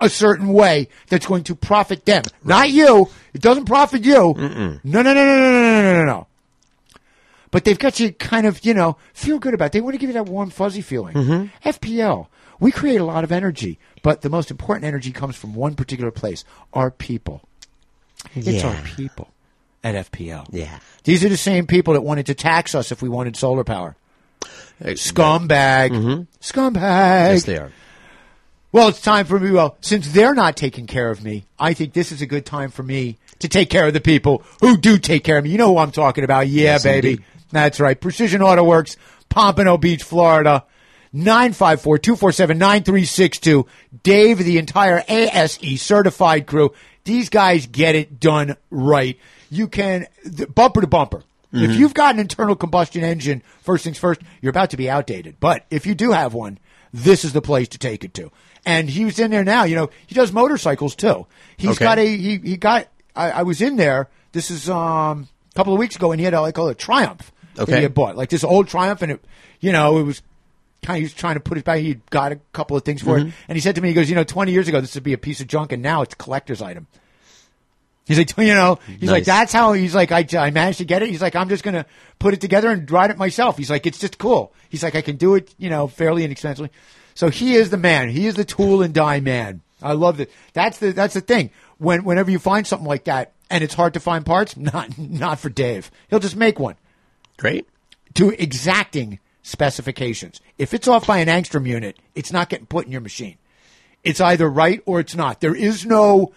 a certain way that's going to profit them, not you. It doesn't profit you. No, no, no, no, no, no, no, no, no, no. But they've got you kind of, you know, feel good about it. They want to give you that warm, fuzzy feeling. Mm-hmm. FPL, we create a lot of energy, but the most important energy comes from one particular place our people. It's our people at FPL. Yeah. These are the same people that wanted to tax us if we wanted solar power. Scumbag. Scumbag. Mm-hmm. Yes, they are. Well, it's time for me. Well, since they're not taking care of me, I think this is a good time for me to take care of the people who do take care of me. You know who I'm talking about. Yeah, Yes, baby. indeed. That's right. Precision Auto Works, Pompano Beach, Florida. 954-247-9362. Dave, the entire ASE certified crew. These guys get it done right. You can, bumper to bumper. If Mhm. you've got an internal combustion engine, first things first, you're about to be outdated. But if you do have one, this is the place to take it to. And he was in there now. You know, he does motorcycles too. He's Okay. got a he he got. I, I was in there. This is um a couple of weeks ago, and he had a, like a Triumph that Okay. he had bought, like this old Triumph, and it, you know, it was kind of he was trying to put it back. He got a couple of things for it, Mhm. and he said to me, he goes, you know, twenty years ago this would be a piece of junk, and now it's a collector's item. He's like, you know, he's like, that's how he's like, I, I managed to get it. He's like, I'm just going to put it together and ride it myself. He's like, it's just cool. He's like, I can do it, you know, fairly inexpensively. So he is the man. He is the tool and die man. I love it. That's the, that's the thing. When, whenever you find something like that and it's hard to find parts, not, not for Dave. He'll just make one Great. to exacting specifications. If it's off by an angstrom unit, it's not getting put in your machine. It's either right or it's not. There is no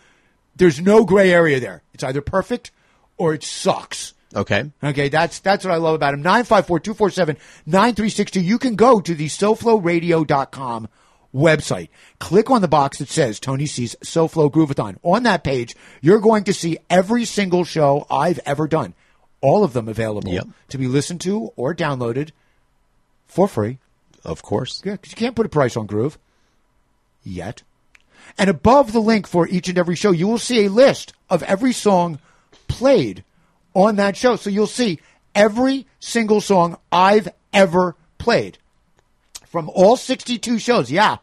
there's no gray area there. It's either perfect or it sucks. Okay. Okay, that's that's what I love about him. 954-247-9362. You can go to the SoFloRadio.com website. Click on the box that says Tony C's SoFlo Groovathon. On that page, you're going to see every single show I've ever done. All of them available Yep. to be listened to or downloaded for free. Of course. Yeah, because you can't put a price on Groove yet. And above the link for each and every show, you will see a list of every song played on that show. So you'll see every single song I've ever played from all 62 shows. Yeah,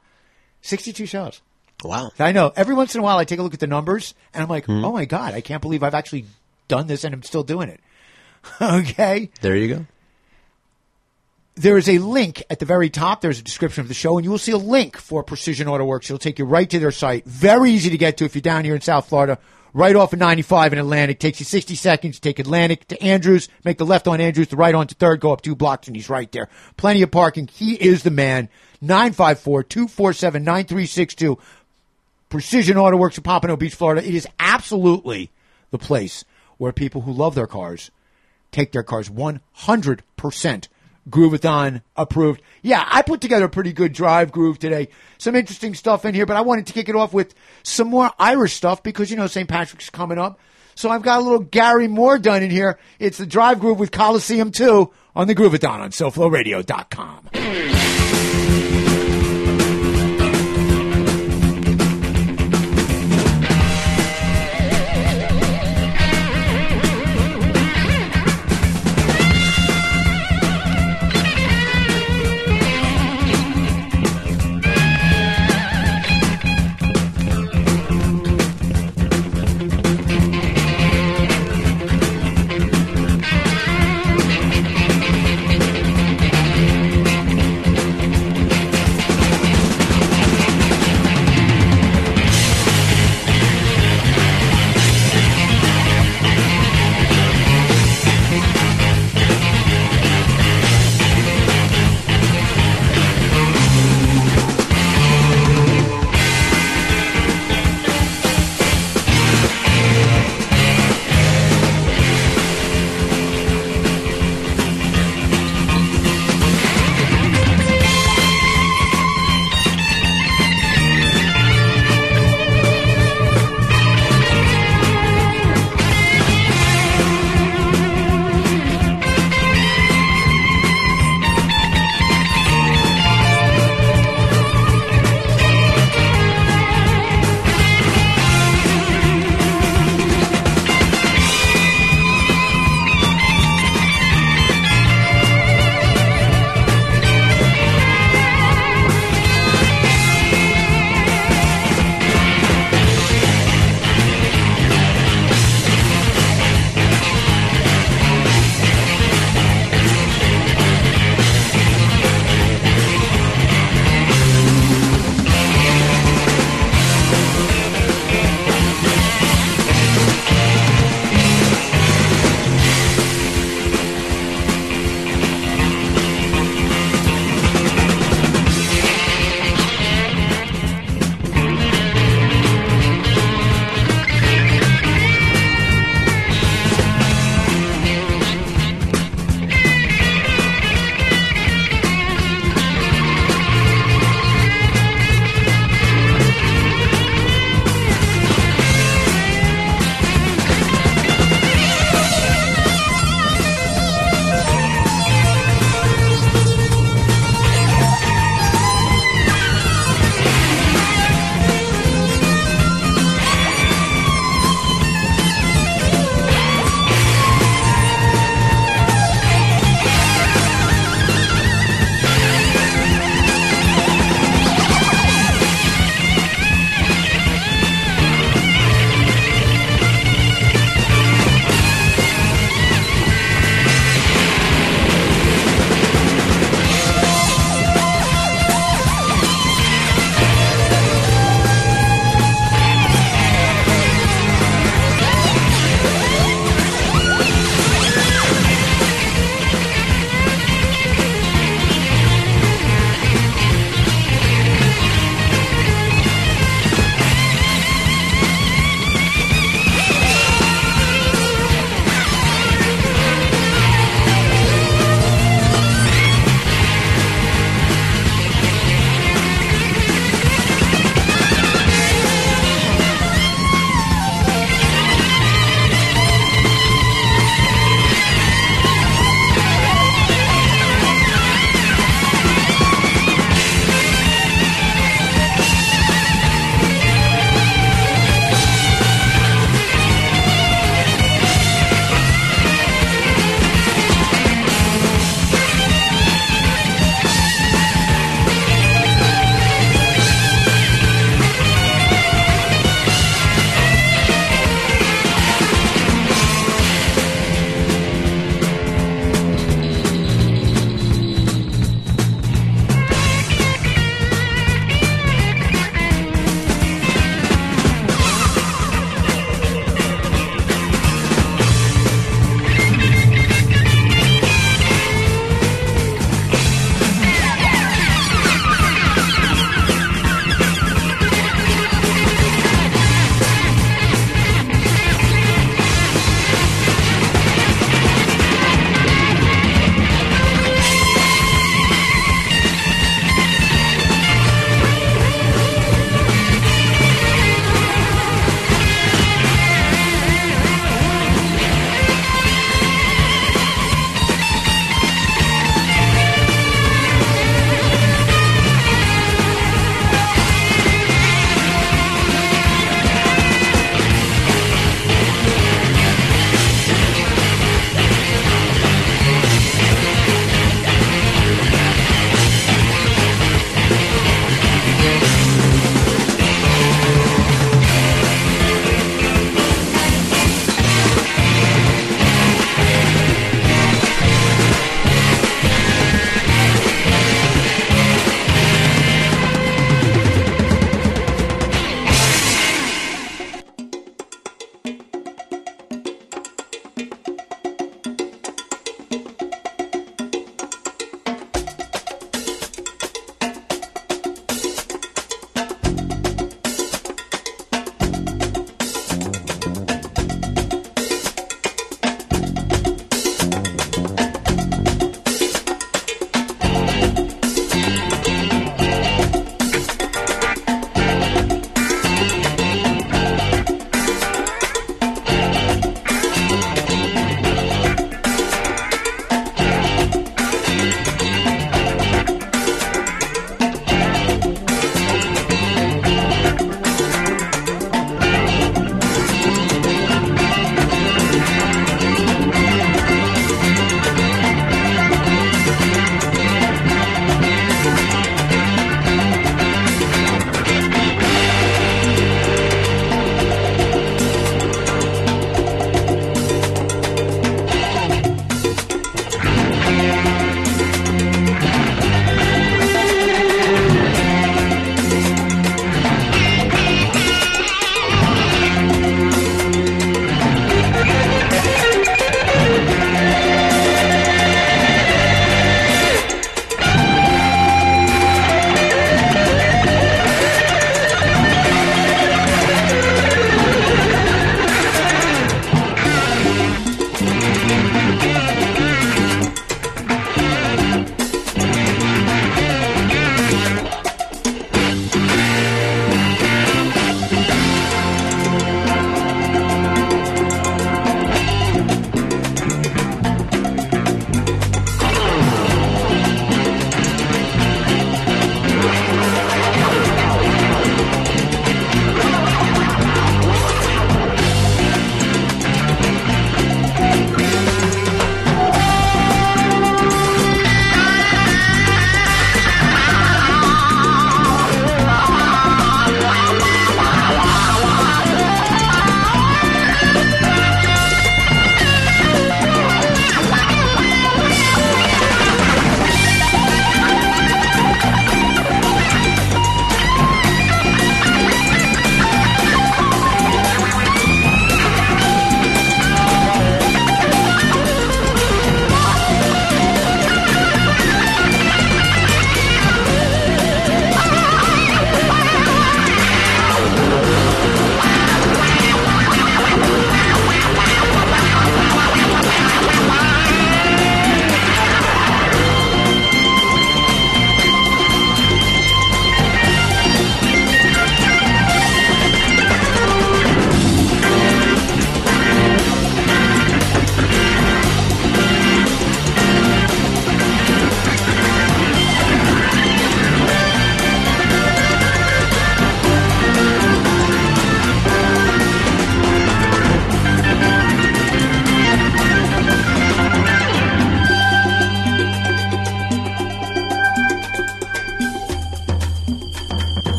62 shows. Wow. I know. Every once in a while, I take a look at the numbers and I'm like, hmm. oh my God, I can't believe I've actually done this and I'm still doing it. okay There you go. there is a link at the very top. There's a description of the show, and you will see a link for Precision Auto Works. It'll take you right to their site. Very easy to get to if you're down here in South Florida, right off of 95 in Atlantic. Takes you 60 seconds. Take Atlantic to Andrews, make the left on Andrews, the right onto third, go up two blocks, and he's right there. Plenty of parking. He is the man. 954 247 9362. Precision Auto Works in Pompano Beach, Florida. It is absolutely the place where people who love their cars take their cars 100% Groovathon approved. Yeah, I put together a pretty good drive groove today. Some interesting stuff in here, but I wanted to kick it off with some more Irish stuff because, you know, St. Patrick's coming up. So I've got a little Gary Moore done in here. It's the drive groove with Colosseum 2 on the Groovathon on SoFloRadio.com.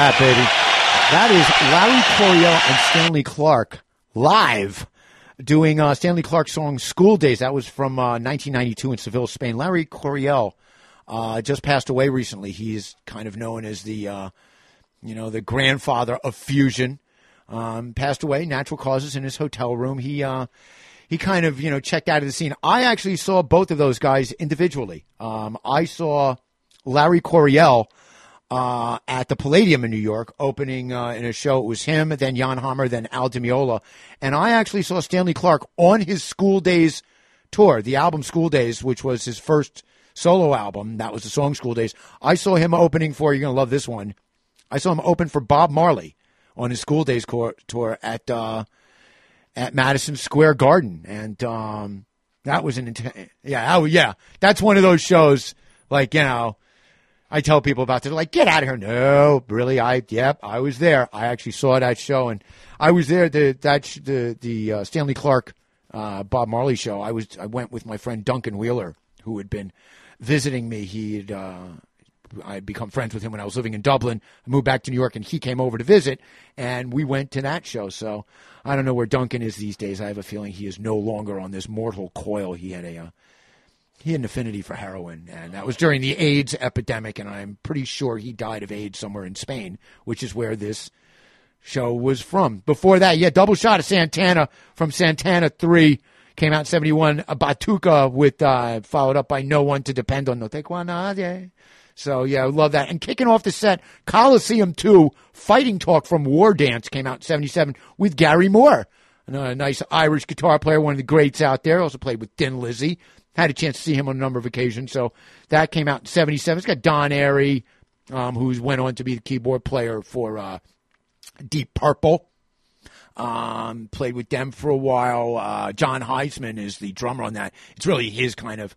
that, baby? That is Larry Coryell and Stanley Clarke live doing uh, Stanley Clarke's song School Days. That was from uh, 1992 in Seville, Spain. Larry Coryell uh, just passed away recently. He's kind of known as the, uh, you know, the grandfather of fusion. Um, passed away, natural causes, in his hotel room. He uh, he kind of you know checked out of the scene. I actually saw both of those guys individually. Um, I saw Larry Coryell uh, at the Palladium in New York, opening uh, in a show. It was him, then Jan Hammer, then Al Di Meola. And I actually saw Stanley Clarke on his School Days tour, the album School Days, which was his first solo album. That was the song School Days. I saw him opening for, you're going to love this one. I saw him open for Bob Marley on his School Days cor- tour at uh, at Madison Square Garden. And um, that was an intense, yeah, yeah. That's one of those shows, like, you know, I tell people about this. They're like, get out of here. No, really. I, yep, I was there. I actually saw that show and I was there. The, that, sh- the, the, uh, Stanley Clarke, uh, Bob Marley show. I was, I went with my friend Duncan Wheeler, who had been visiting me. He'd, uh, I'd become friends with him when I was living in Dublin. I moved back to New York and he came over to visit and we went to that show. So I don't know where Duncan is these days. I have a feeling he is no longer on this mortal coil. He had a, uh, he had an affinity for heroin, and that was during the AIDS epidemic. And I'm pretty sure he died of AIDS somewhere in Spain, which is where this show was from. Before that, yeah, double shot of Santana from Santana Three. came out in 71. A Batuka with, uh, followed up by No One to Depend on. No Te Nadie. So yeah, I love that. And kicking off the set, Colosseum 2, Fighting Talk from War Dance came out in 77 with Gary Moore. Another nice Irish guitar player, one of the greats out there. Also played with Thin Lizzy. Had a chance to see him on a number of occasions. So that came out in 77. It's got Don Airey, um, who's went on to be the keyboard player for uh, Deep Purple. Um, played with them for a while. Uh, Jon Hiseman is the drummer on that. It's really his kind of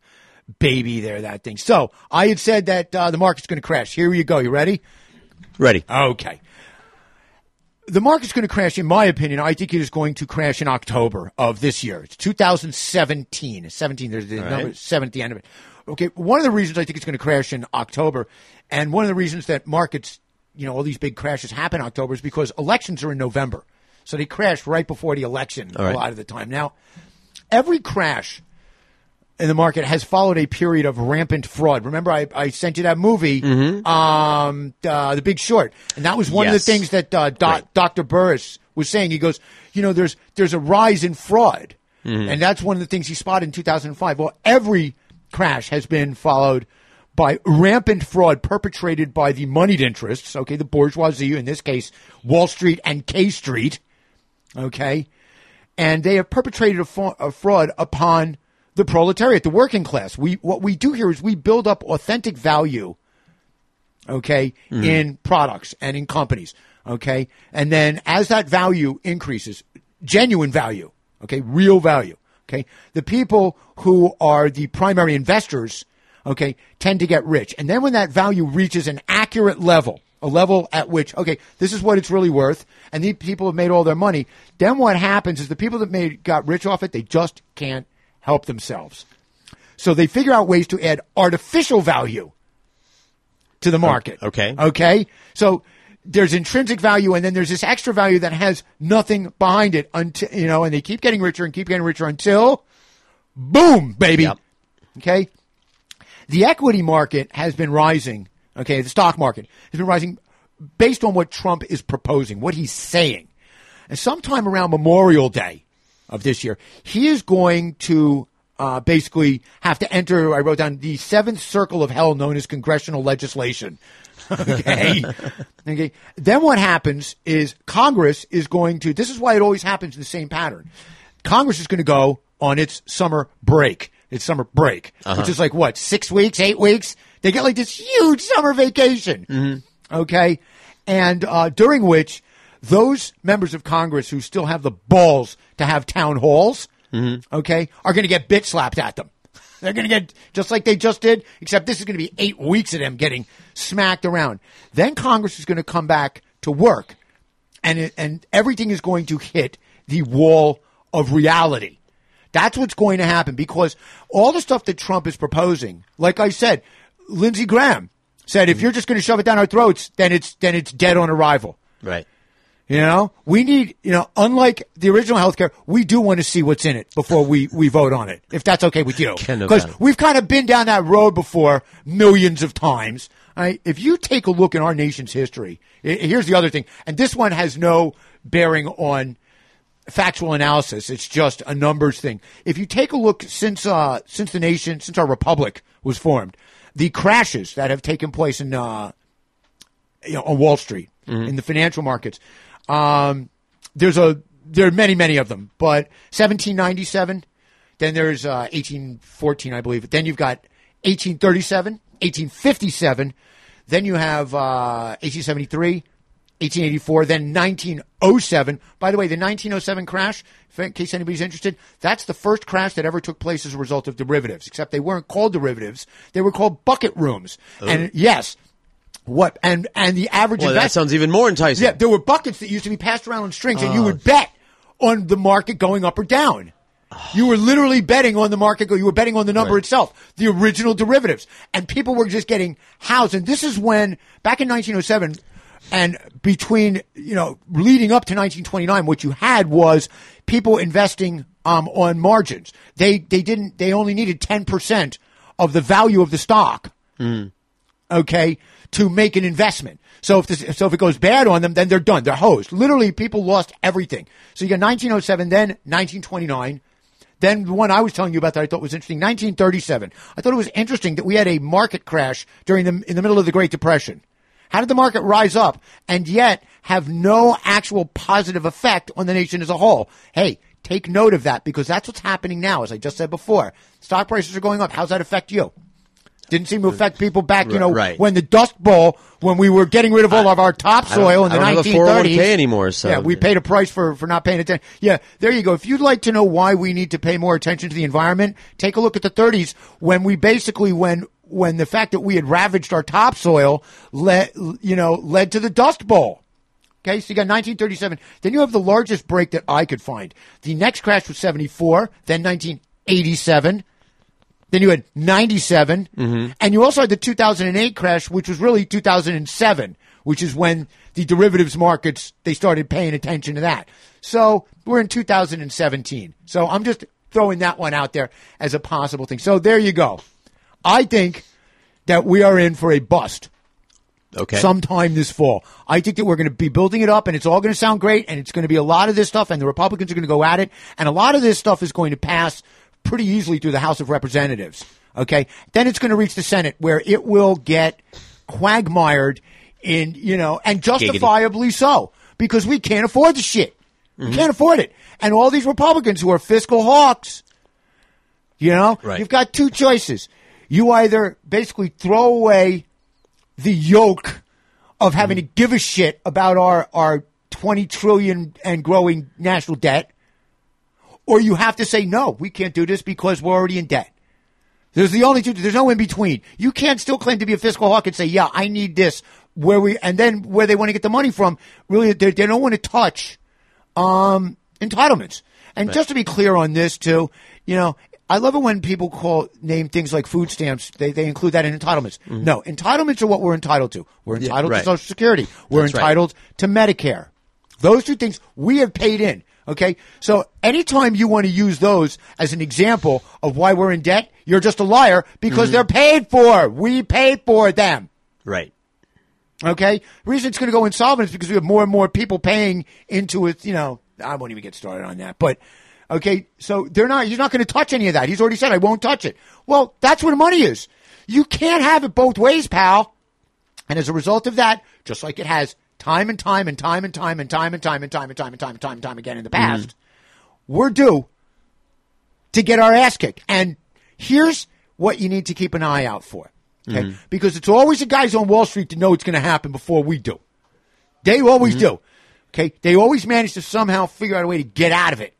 baby there, that thing. So I had said that uh, the market's going to crash. Here you go. You ready? Ready. Okay. The market's going to crash, in my opinion. I think it is going to crash in October of this year. It's 2017. 17, there's the All number right. 7 at the end of it. Okay, one of the reasons I think it's going to crash in October, and one of the reasons that markets, you know, all these big crashes happen in October is because elections are in November. So they crash right before the election right. a lot of the time. Now, every crash in the market has followed a period of rampant fraud. Remember, I, I sent you that movie, um, uh, The Big Short, and that was one of the things that uh, doc, Dr. Burris was saying. He goes, you know, there's there's a rise in fraud, Mhm. and that's one of the things he spotted in 2005. Well, every crash has been followed by rampant fraud perpetrated by the moneyed interests. Okay, the bourgeoisie, in this case, Wall Street and K Street. Okay, and they have perpetrated a, fa- a fraud upon the proletariat, the working class. We what we do here is we build up authentic value, okay, Mhm. in products and in companies, okay, and then as that value increases, genuine value, okay, real value, okay, the people who are the primary investors, okay, tend to get rich, and then when that value reaches an accurate level. A level at which, okay, this is what it's really worth, and these people have made all their money. Then what happens is the people that made got rich off it, they just can't help themselves. So they figure out ways to add artificial value to the market. Okay. Okay. So there's intrinsic value and then there's this extra value that has nothing behind it until, you know, and they keep getting richer and keep getting richer until boom, baby. Okay. The equity market has been rising. Okay. The stock market has been rising based on what Trump is proposing, what he's saying. And sometime around Memorial Day of this year, he is going to uh, basically have to enter, I wrote down, the seventh circle of hell known as congressional legislation. okay. okay. Then what happens is Congress is going to, this is why it always happens in the same pattern. Congress is going to go on its summer break. Its summer break, Uh-huh. which is like what, six weeks, eight weeks? They get like this huge summer vacation. Okay. And uh, during which those members of Congress who still have the balls to have town halls, mm-hmm. okay, are going to get bitch slapped at them. They're going to get just like they just did, except this is going to be eight weeks of them getting smacked around. Then Congress is going to come back to work, and it, and everything is going to hit the wall of reality. That's what's going to happen because all the stuff that Trump is proposing, like I said, Lindsey Graham said, if mm. you're just going to shove it down our throats, then it's then it's dead on arrival. Right. You know, we need, you know, unlike the original healthcare, we do want to see what's in it before we, we vote on it, if that's okay with you. Because we've kind of been down that road before millions of times. Right? If you take a look in our nation's history, here's the other thing, and this one has no bearing on factual analysis. It's just a numbers thing. If you take a look since uh, since the nation, since our republic was formed, the crashes that have taken place in uh, you know, on Wall Street in the financial markets, um, there's a there are many many of them. But 1797, then there's uh, 1814, I believe. Then you've got 1837, 1857. Then you have uh, 1873. 1884, then 1907. By the way, the 1907 crash, if- in case anybody's interested, that's the first crash that ever took place as a result of derivatives, except they weren't called derivatives. They were called bucket rooms. And yes, what, and, and the average Well, that sounds even more enticing. Yeah, there were buckets that used to be passed around on strings, and you Oh. would bet on the market going up or down. You were literally betting on the market. go- You were betting on the number itself, the original derivatives, and people were just getting housed. And this is when, back in 1907, and between you know leading up to 1929, what you had was people investing um, on margins. They they didn't. They only needed 10 percent of the value of the stock okay, to make an investment. So if this, so if it goes bad on them, then they're done. They're hosed. Literally, people lost everything. So you got 1907, then 1929, Then the one I was telling you about that I thought was interesting, 1937. I thought it was interesting that we had a market crash during the in the middle of the Great Depression. How did the market rise up and yet have no actual positive effect on the nation as a whole? Hey, take note of that because that's what's happening now. As I just said before, stock prices are going up. How's that affect you? Didn't seem to affect people back, you know, Right. when the Dust Bowl, when we were getting rid of all of our topsoil in the I don't have a 1930s. anymore, so- yeah, we paid a price for, for not paying attention. Yeah, there you go. If you'd like to know why we need to pay more attention to the environment, take a look at the 30s when we basically, when, when the fact that we had ravaged our topsoil led, you know, led to the Dust Bowl. Okay, so you got 1937. Then you have the largest break that I could find. The next crash was 74, then 1987. Then you had 97. Mm-hmm. And you also had the 2008 crash, which was really 2007, which is when the derivatives markets, they started paying attention to that. So we're in 2017. So I'm just throwing that one out there as a possible thing. So there you go. I think that we are in for a bust Okay. sometime this fall. I think that we're going to be building it up and it's all going to sound great and it's going to be a lot of this stuff and the Republicans are going to go at it and a lot of this stuff is going to pass pretty easily through the House of Representatives. Okay. Then it's going to reach the Senate where it will get quagmired in, you know, and justifiably so because we can't afford the shit. We mm-hmm. can't afford it. And all these Republicans who are fiscal hawks, you know, Right. you've got two choices. You either basically throw away the yoke of having mm-hmm. to give a shit about our, our 20 trillion and growing national debt, or you have to say, no, we can't do this because we're already in debt. There's the only two, there's no in between. You can't still claim to be a fiscal hawk and say, yeah, I need this, where we, and then where they want to get the money from, really, they, they don't want to touch, um, entitlements. And just to be clear on this too, you know, I love it when people call name things like food stamps. They they include that in entitlements. No, entitlements are what we're entitled to. We're Yeah, entitled right. to Social Security. We're That's right. entitled to Medicare. Those two things we have paid in. Okay, so anytime you want to use those as an example of why we're in debt, you're just a liar because mm-hmm. they're paid for. We pay for them. Right. Okay. The reason it's going to go insolvent is because we have more and more people paying into it. You know, I won't even get started on that. But okay, so they're not. He's not going to touch any of that. He's already said I won't touch it. Well, that's where money is. You can't have it both ways, pal. And as a result of that, just like it has time and time and time and time and time and time and time and time and time and time and time again in the past, we're due to get our ass kicked. And here's what you need to keep an eye out for. Okay? Mhm. Because it's always the guys on Wall Street that know it's going to happen before we do. They always do. Okay? They always manage to somehow figure out a way to get out of it.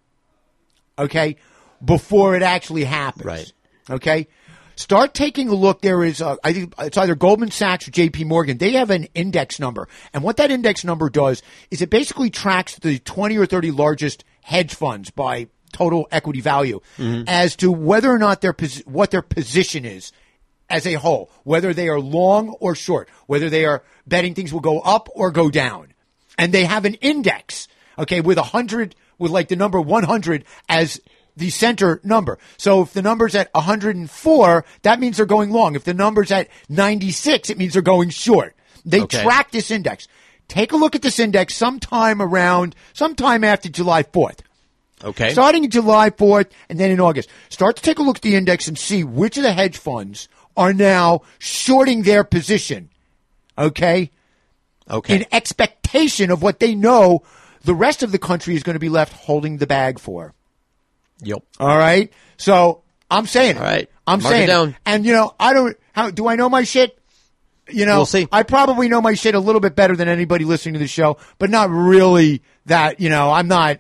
Okay? Before it actually happens. Right. Okay? Start taking a look. There is, uh, I think it's either Goldman Sachs or JP Morgan. They have an index number. And what that index number does is it basically tracks the 20 or 30 largest hedge funds by total equity value as to whether or not their, what their position is as a whole, whether they are long or short, whether they are betting things will go up or go down. And they have an index, okay, with a hundred, with like the number 100 as the center number. So if the number's at 104, that means they're going long. If the number's at 96, it means they're going short. They Okay. track this index. Take a look at this index sometime around, sometime after July 4th. Okay. Starting in July 4th and then in August. Start to take a look at the index and see which of the hedge funds are now shorting their position. Okay? Okay. In expectation of what they know the rest of the country is going to be left holding the bag for. Yep. All right? So I'm saying. All right. I'm Mark it saying down. And you know, I don't how do I know my shit? You know, We'll see. I probably know my shit a little bit better than anybody listening to the show, but not really that, you know, I'm not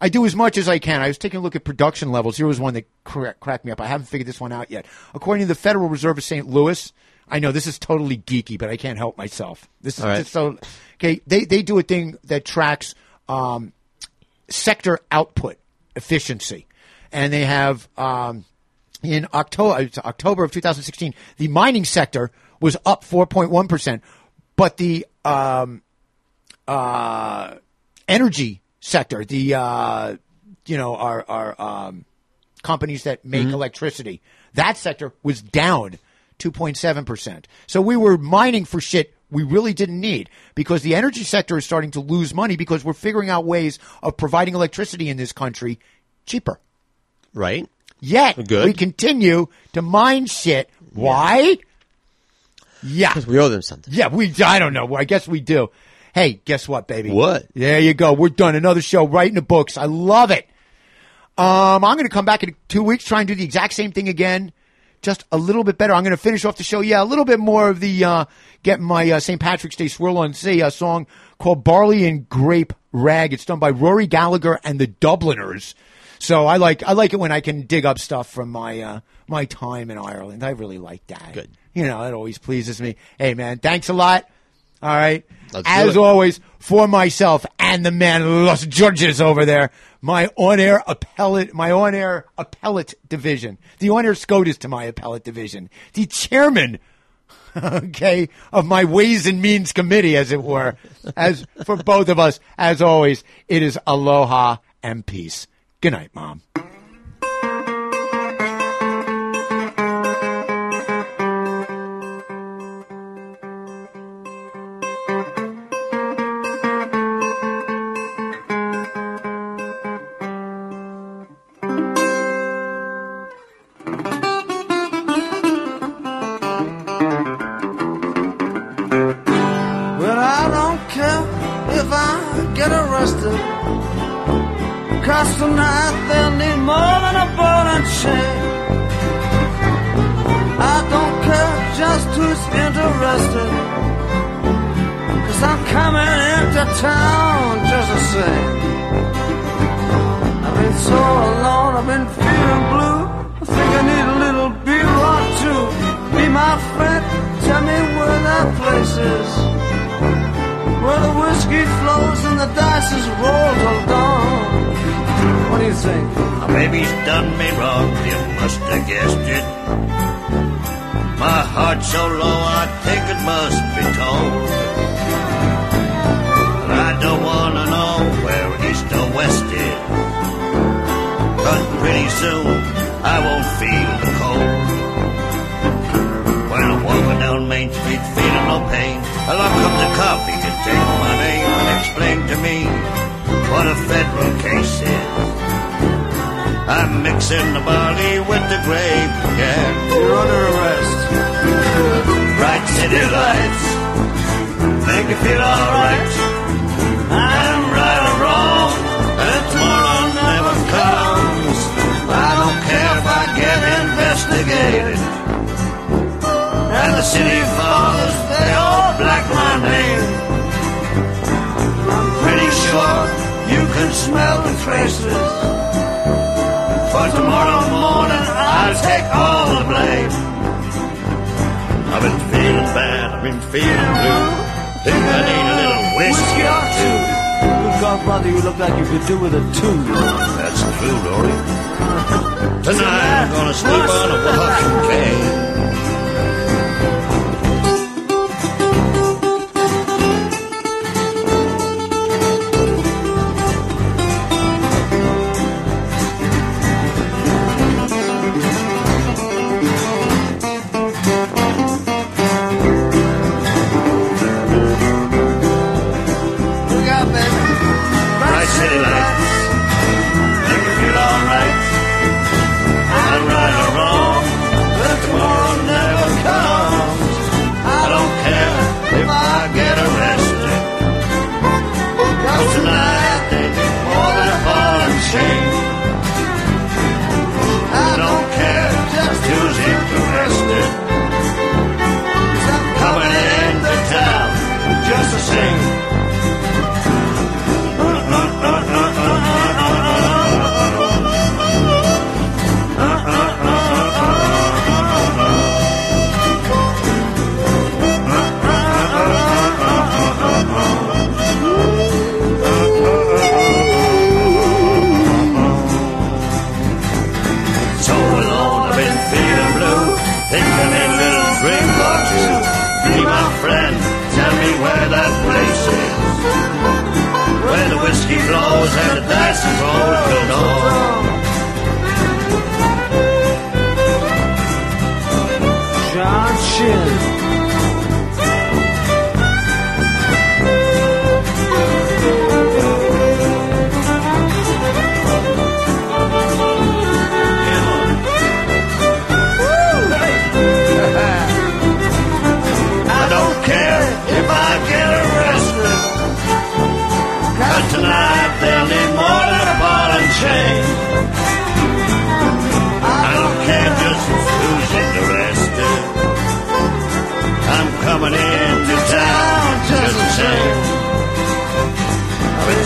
I do as much as I can. I was taking a look at production levels. Here was one that cra- cracked me up. I haven't figured this one out yet. According to the Federal Reserve of St. Louis, I know this is totally geeky, but I can't help myself. This is All right. just so okay. They they do a thing that tracks um, sector output efficiency, and they have um, in October October of 2016, the mining sector was up 4.1 percent, but the um, uh, energy sector, the uh, you know our our um, companies that make electricity, that sector was down 2.7 percent. So we were mining for shit we really didn't need because the energy sector is starting to lose money because we're figuring out ways of providing electricity in this country cheaper. Right. Yet Good. we continue to mine shit. Why? Yeah. Because we owe them something. Yeah, we. I don't know. I guess we do. Hey, guess what, baby? What? There you go. We're done. Another show right in the books. I love it. Um, I'm going to come back in two weeks, try and do the exact same thing again, just a little bit better. I'm going to finish off the show. Yeah, a little bit more of the uh, getting my uh, St. Patrick's Day swirl on. Say a song called "Barley and Grape Rag." It's done by Rory Gallagher and the Dubliners. So I like I like it when I can dig up stuff from my uh, my time in Ireland. I really like that. Good. You know, it always pleases me. Hey, man, thanks a lot. All right. Let's As always, for myself and the man Los Georges over there, my on-air appellate, my on-air appellate division, the on-air SCOTUS to my appellate division, the chairman, okay, of my Ways and Means Committee, as it were. As for both of us, as always, it is aloha and peace. Good night, Mom. Who's interested. Cause I'm coming into town just the same. I've been so alone, I've been feeling blue. I think I need a little beer or two. Be my friend, tell me where that place is. Where the whiskey flows and the dice is rolled till dawn. What do you think? My baby's done me wrong, you must have guessed it. My heart's so low, I think it must be told. But I don't wanna know where east or west is. But pretty soon I won't feel the cold. When I'm walking down Main Street feeling no pain, along comes a cop, he can take my name and explain to me what a federal case is. I'm mixing the barley with the grape, yeah. You're under arrest. Bright city lights make you feel alright. I'm right or wrong, and tomorrow never comes. I don't care if I get investigated. And the city fathers, they all black my name. I'm pretty sure you can smell the traces. For tomorrow morning, I'll take all the blame. I've been feeling bad, I've been feeling blue. Think I need a little whiskey or two. Good God, brother, you look like you could do with a two. That's true, Rory. Tonight I'm gonna sleep on a walking cane.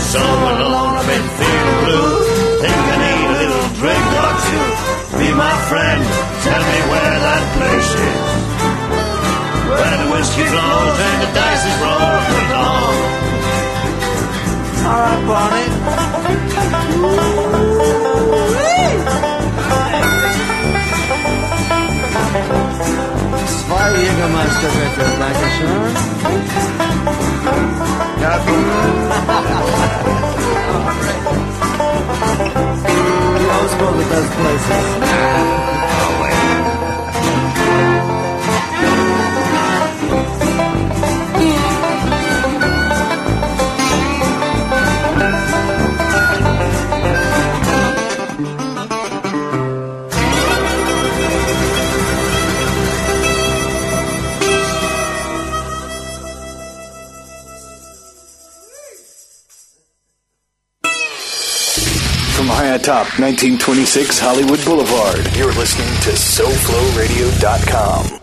so alone, I've been feeling blue. Think I need a little drink or two. Be my friend, tell me where that place is. Where the whiskey flows and the dice is rolled along. All right, Bonnie. Jägermeister bitte, Dankeschön. You always go to the best places. Atop 1926 Hollywood Boulevard, you're listening to SoFloRadio.com.